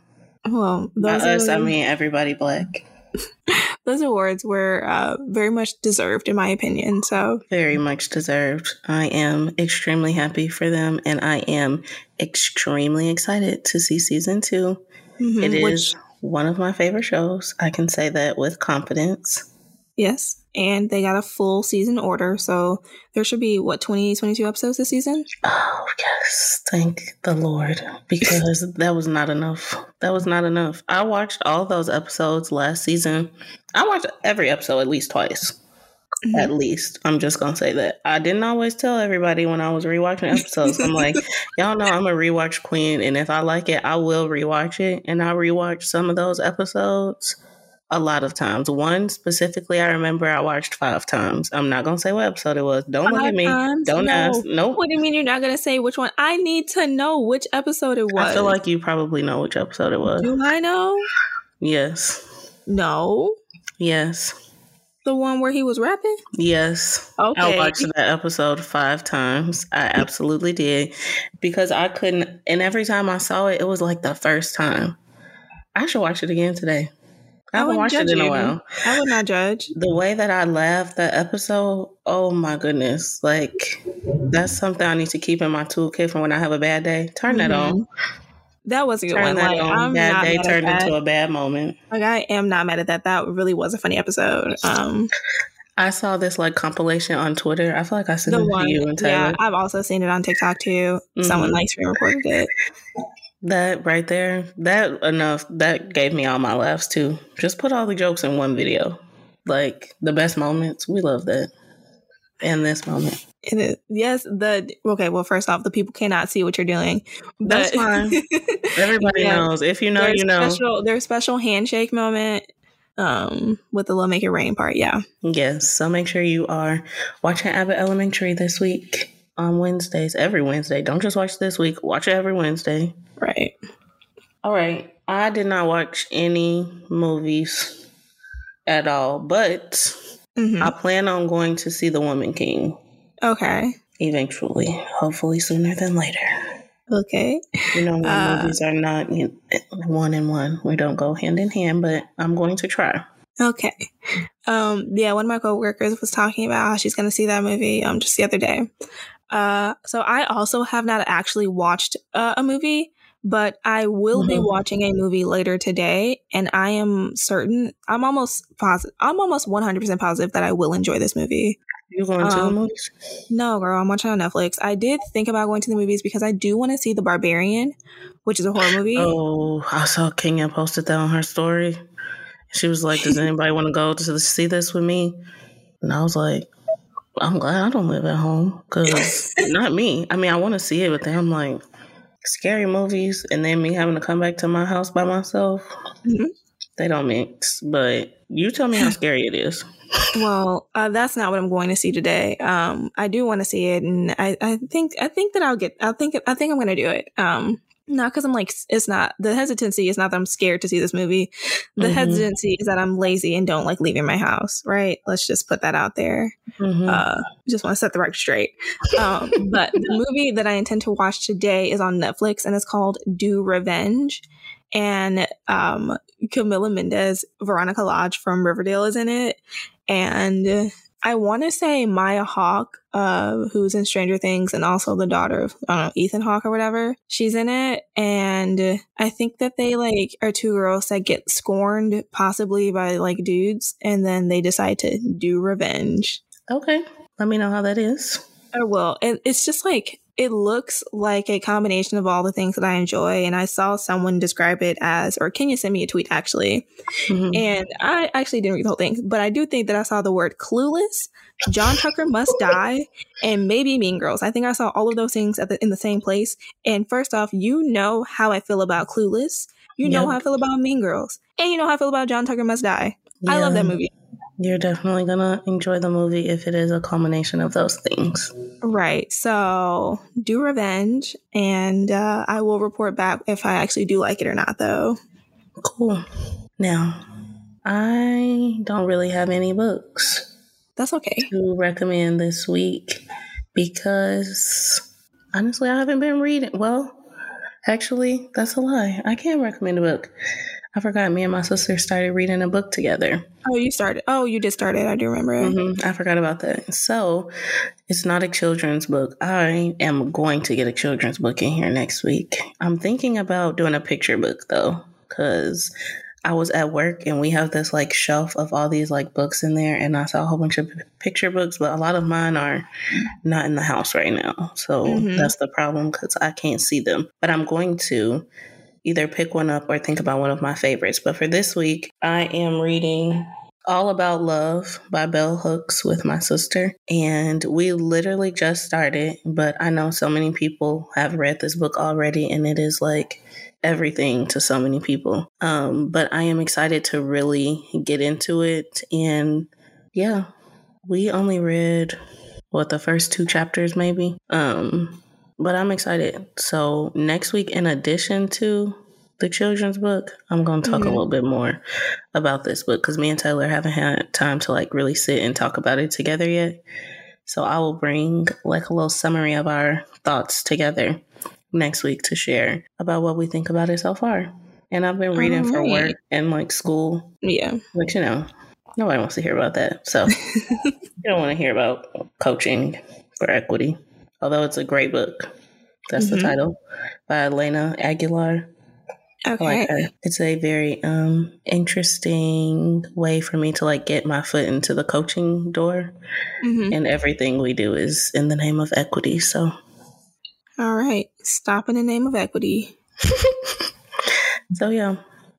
Well, those By us, I mean everybody black. *laughs* those awards were uh, very much deserved, in my opinion. So, very much deserved. I am extremely happy for them, and I am extremely excited to see season 2 mm-hmm, it is which, one of my favorite shows. I can say that with confidence. Yes. And they got a full season order. So there should be, what, 20, 22 episodes this season? Oh, yes. Thank the Lord. Because *laughs* that was not enough. That was not enough. I watched all those episodes last season. I watched every episode at least twice. Mm-hmm. At least. I'm just going to say that. I didn't always tell everybody when I was rewatching episodes. I'm like, *laughs* y'all know I'm a rewatch queen. And if I like it, I will rewatch it. And I rewatch some of those episodes a lot of times. One specifically, I remember I watched five times. I'm not gonna say what episode it was. Don't five look at me. Times? Don't no. ask. Nope. What do you mean you're not gonna say which one? I need to know which episode it was. I feel like you probably know which episode it was. Do I know? Yes. No. Yes. The one where he was rapping? Yes. Okay. I watched that episode five times. I absolutely did. Because I couldn't and every time I saw it, it was like the first time. I should watch it again today. I haven't watched it in a while. I would not judge. The way that I laughed that episode, oh my goodness. Like that's something I need to keep in my toolkit for when I have a bad day. Turn mm-hmm. that on. That was a good Turn one. Like, on. I'm bad day turned into a bad moment. Like I am not mad at that. That really was a funny episode. Um I saw this like compilation on Twitter. I feel like I sent it to you and Taylor. Yeah, I've also seen it on TikTok too. Mm-hmm. Someone like screen recorded it. That right there, that enough, that gave me all my laughs too. Just put all the jokes in one video. Like the best moments, we love that. And this moment. It is. Yes, the okay, well first off, the people cannot see what you're doing. That's fine. *laughs* Everybody yeah, knows. If you know, you know. Special, there's special handshake moment um with the love make it rain part, yeah. Yes. So make sure you are watching Abbott Elementary this week on Wednesdays, every Wednesday. Don't just watch this week, watch it every Wednesday. Right. All right. I did not watch any movies at all, but mm-hmm. I plan on going to see The Woman King. Okay. Eventually, hopefully sooner than later. Okay. You know, uh, movies are not you know, one in one. We don't go hand in hand, but I'm going to try. Okay. Um, yeah, one of my coworkers was talking about how she's going to see that movie um, just the other day. Uh, so I also have not actually watched uh, a movie, but I will mm-hmm. be watching a movie later today, and I am certain. I'm almost positive. I'm almost 100 percent positive that I will enjoy this movie. You going um, to the um, movies? No, girl. I'm watching on Netflix. I did think about going to the movies because I do want to see The Barbarian, which is a horror movie. Oh, I saw Kenya posted that on her story. She was like, "Does anybody want to go to see this with me?" And I was like, "I'm glad I don't live at home because *laughs* not me. I mean, I want to see it, but then I'm like, scary movies, and then me having to come back to my house by myself. Mm-hmm. They don't mix. But you tell me how *laughs* scary it is. Well, uh, that's not what I'm going to see today. Um, I do want to see it, and I, I think I think that I'll get. I think I think I'm going to do it. Um, not because I'm like it's not the hesitancy is not that I'm scared to see this movie. The mm-hmm. hesitancy is that I'm lazy and don't like leaving my house. Right? Let's just put that out there. Mm-hmm. Uh, just want to set the record straight. Um, *laughs* but the movie that I intend to watch today is on Netflix and it's called Do Revenge. And um, Camila Mendes, Veronica Lodge from Riverdale is in it, and I want to say Maya Hawke, uh, who's in Stranger Things and also the daughter of, I don't know, Ethan Hawke or whatever. She's in it. And I think that they like are two girls that get scorned possibly by like dudes and then they decide to do revenge. Okay. Let me know how that is. I will. It, it's just like it looks like a combination of all the things that I enjoy. And I saw someone describe it as, or can you send me a tweet actually? Mm-hmm. And I actually didn't read the whole thing, but I do think that I saw the word clueless, John Tucker must *laughs* die, and maybe Mean Girls. I think I saw all of those things the, in the same place. And first off, you know how I feel about Clueless. You know how I feel about Mean Girls. And you know how I feel about John Tucker Must Die. Yeah. I love that movie. You're definitely gonna enjoy the movie if it is a culmination of those things. Right. So do revenge, and uh, I will report back if I actually do like it or not, though. Cool. Now, I don't really have any books. That's okay. To recommend this week because honestly, I haven't been reading. Well, actually, that's a lie. I can't recommend a book. I forgot me and my sister started reading a book together. Oh, you started. Oh, you did start it. I do remember. Mm-hmm. I forgot about that. So it's not a children's book. I am going to get a children's book in here next week. I'm thinking about doing a picture book though, because I was at work and we have this like shelf of all these like books in there, and I saw a whole bunch of picture books, but a lot of mine are not in the house right now. So mm-hmm. that's the problem because I can't see them. But I'm going to either pick one up or think about one of my favorites. But for this week, I am reading All About Love by Bell Hooks with my sister. And we literally just started, but I know so many people have read this book already, and it is like everything to so many people. Um, but I am excited to really get into it. And yeah, we only read what the first two chapters maybe. Um, but I'm excited. So next week, in addition to the children's book, I'm going to talk mm-hmm. a little bit more about this book because me and Tyler haven't had time to like really sit and talk about it together yet. So I will bring like a little summary of our thoughts together next week to share about what we think about it so far. And I've been reading for work and like school. Yeah. Like, you know, nobody wants to hear about that. So *laughs* you don't want to hear about coaching for equity although it's a great book. That's mm-hmm. the title by Elena Aguilar. Okay. Like it's a very um interesting way for me to like get my foot into the coaching door. Mm-hmm. And everything we do is in the name of equity. So All right. Stop in the name of equity. *laughs* so yeah.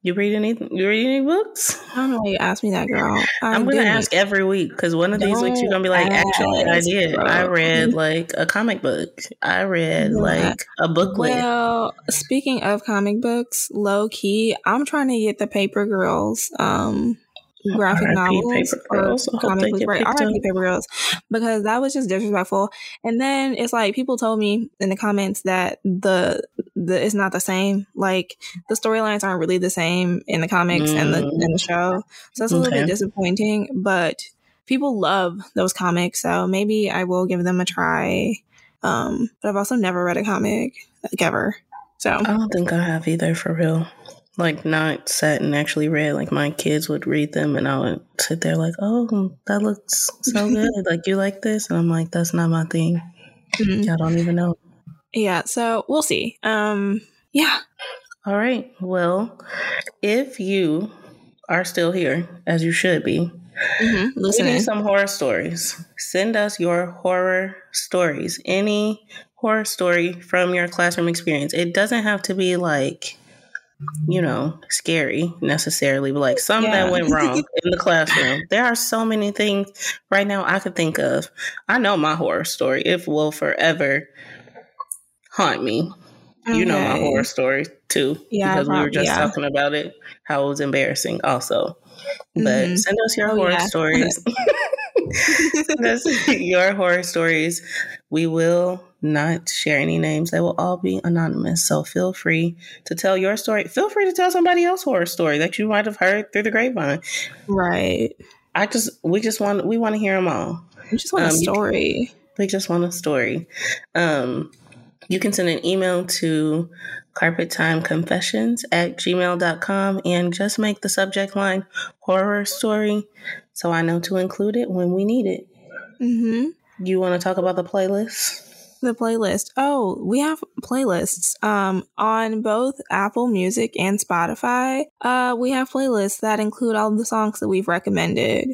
You read any? You read any books? I don't know why you asked me that, girl. I am gonna ask every week because one of these weeks you're gonna be like, actually, I did. Bro. I read *laughs* like a comic book. I read yeah. like a booklet. Well, speaking of comic books, low key, I'm trying to get the Paper Girls. Um, graphic novels or comic books, right? RIP Paper Girls, because that was just disrespectful. And then it's like people told me in the comments that the the it's not the same. Like the storylines aren't really the same in the comics mm. and the in the show, so that's a little bit disappointing. But people love those comics, so maybe I will give them a try Um, but I've also never read a comic like ever. So I don't think I have either for real. Like not sat and actually read. Like my kids would read them, and I would sit there like, "Oh, that looks so *laughs* good. like you like this?" And I'm like, "That's not my thing. Mm-hmm. I don't even know." Yeah, so we'll see. Um, yeah. All right. Well, if you are still here, as you should be, mm-hmm. listening some horror stories, send us your horror stories. Any horror story from your classroom experience. It doesn't have to be like you know, scary necessarily, but like something yeah. that went wrong in the classroom. There are so many things right now I could think of. I know my horror story. It will forever haunt me. Okay. You know my horror story too. Yeah. Because we were just yeah. talking about it, how it was embarrassing also. But mm-hmm. send us your oh, horror yeah. stories. *laughs* send us *laughs* your horror stories. We will not share any names. They will all be anonymous. So feel free to tell your story. Feel free to tell somebody else's horror story that you might have heard through the grapevine. Right. I just we just want we want to hear them all. We just want um, a story. we just want a story. Um, you can send an email to carpettimeconfessions at gmail.com and just make the subject line horror story so I know to include it when we need it. Mm-hmm. You want to talk about the playlist? The playlist. Oh, we have playlists um, on both Apple Music and Spotify. Uh, we have playlists that include all the songs that we've recommended.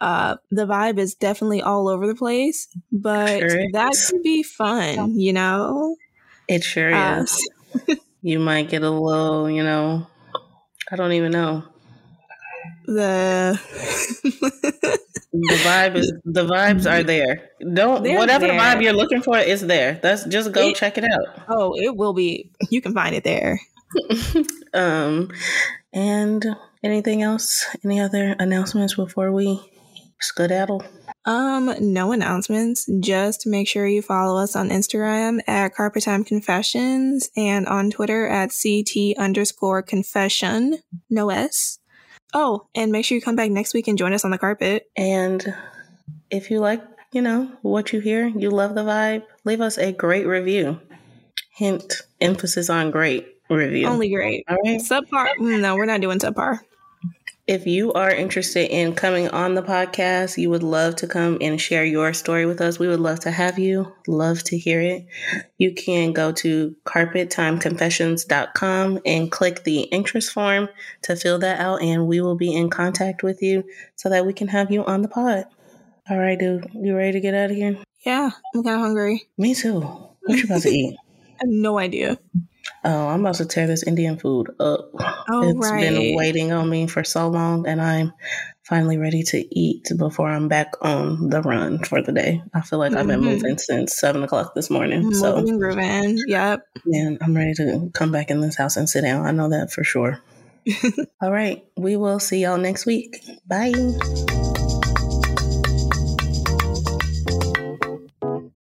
Uh, the vibe is definitely all over the place, but sure that could be fun, you know? It sure uh, is. *laughs* you might get a little, you know, I don't even know. The *laughs* the vibe is the vibes are there. Don't They're whatever there. vibe you're looking for is there. That's just go it, check it out. Oh, it will be. You can find it there. *laughs* um, and anything else? Any other announcements before we skedaddle? Um, no announcements. Just make sure you follow us on Instagram at Carpet Time Confessions and on Twitter at CT underscore confession. No S. Oh, and make sure you come back next week and join us on the carpet. And if you like, you know, what you hear, you love the vibe, leave us a great review. Hint, emphasis on great review. Only great. All right. Subpar. No, we're not doing subpar. If you are interested in coming on the podcast, you would love to come and share your story with us. We would love to have you. Love to hear it. You can go to carpettimeconfessions.com and click the interest form to fill that out, and we will be in contact with you so that we can have you on the pod. All right, dude. You ready to get out of here? Yeah, I'm kind of hungry. Me too. What you about to eat? *laughs* I have no idea. Oh, I'm about to tear this Indian food up. Oh, it's right. been waiting on me for so long, and I'm finally ready to eat before I'm back on the run for the day. I feel like mm-hmm. I've been mm-hmm. moving since seven o'clock this morning. Moving so, grooving. Yep. And I'm ready to come back in this house and sit down. I know that for sure. *laughs* All right. We will see y'all next week. Bye.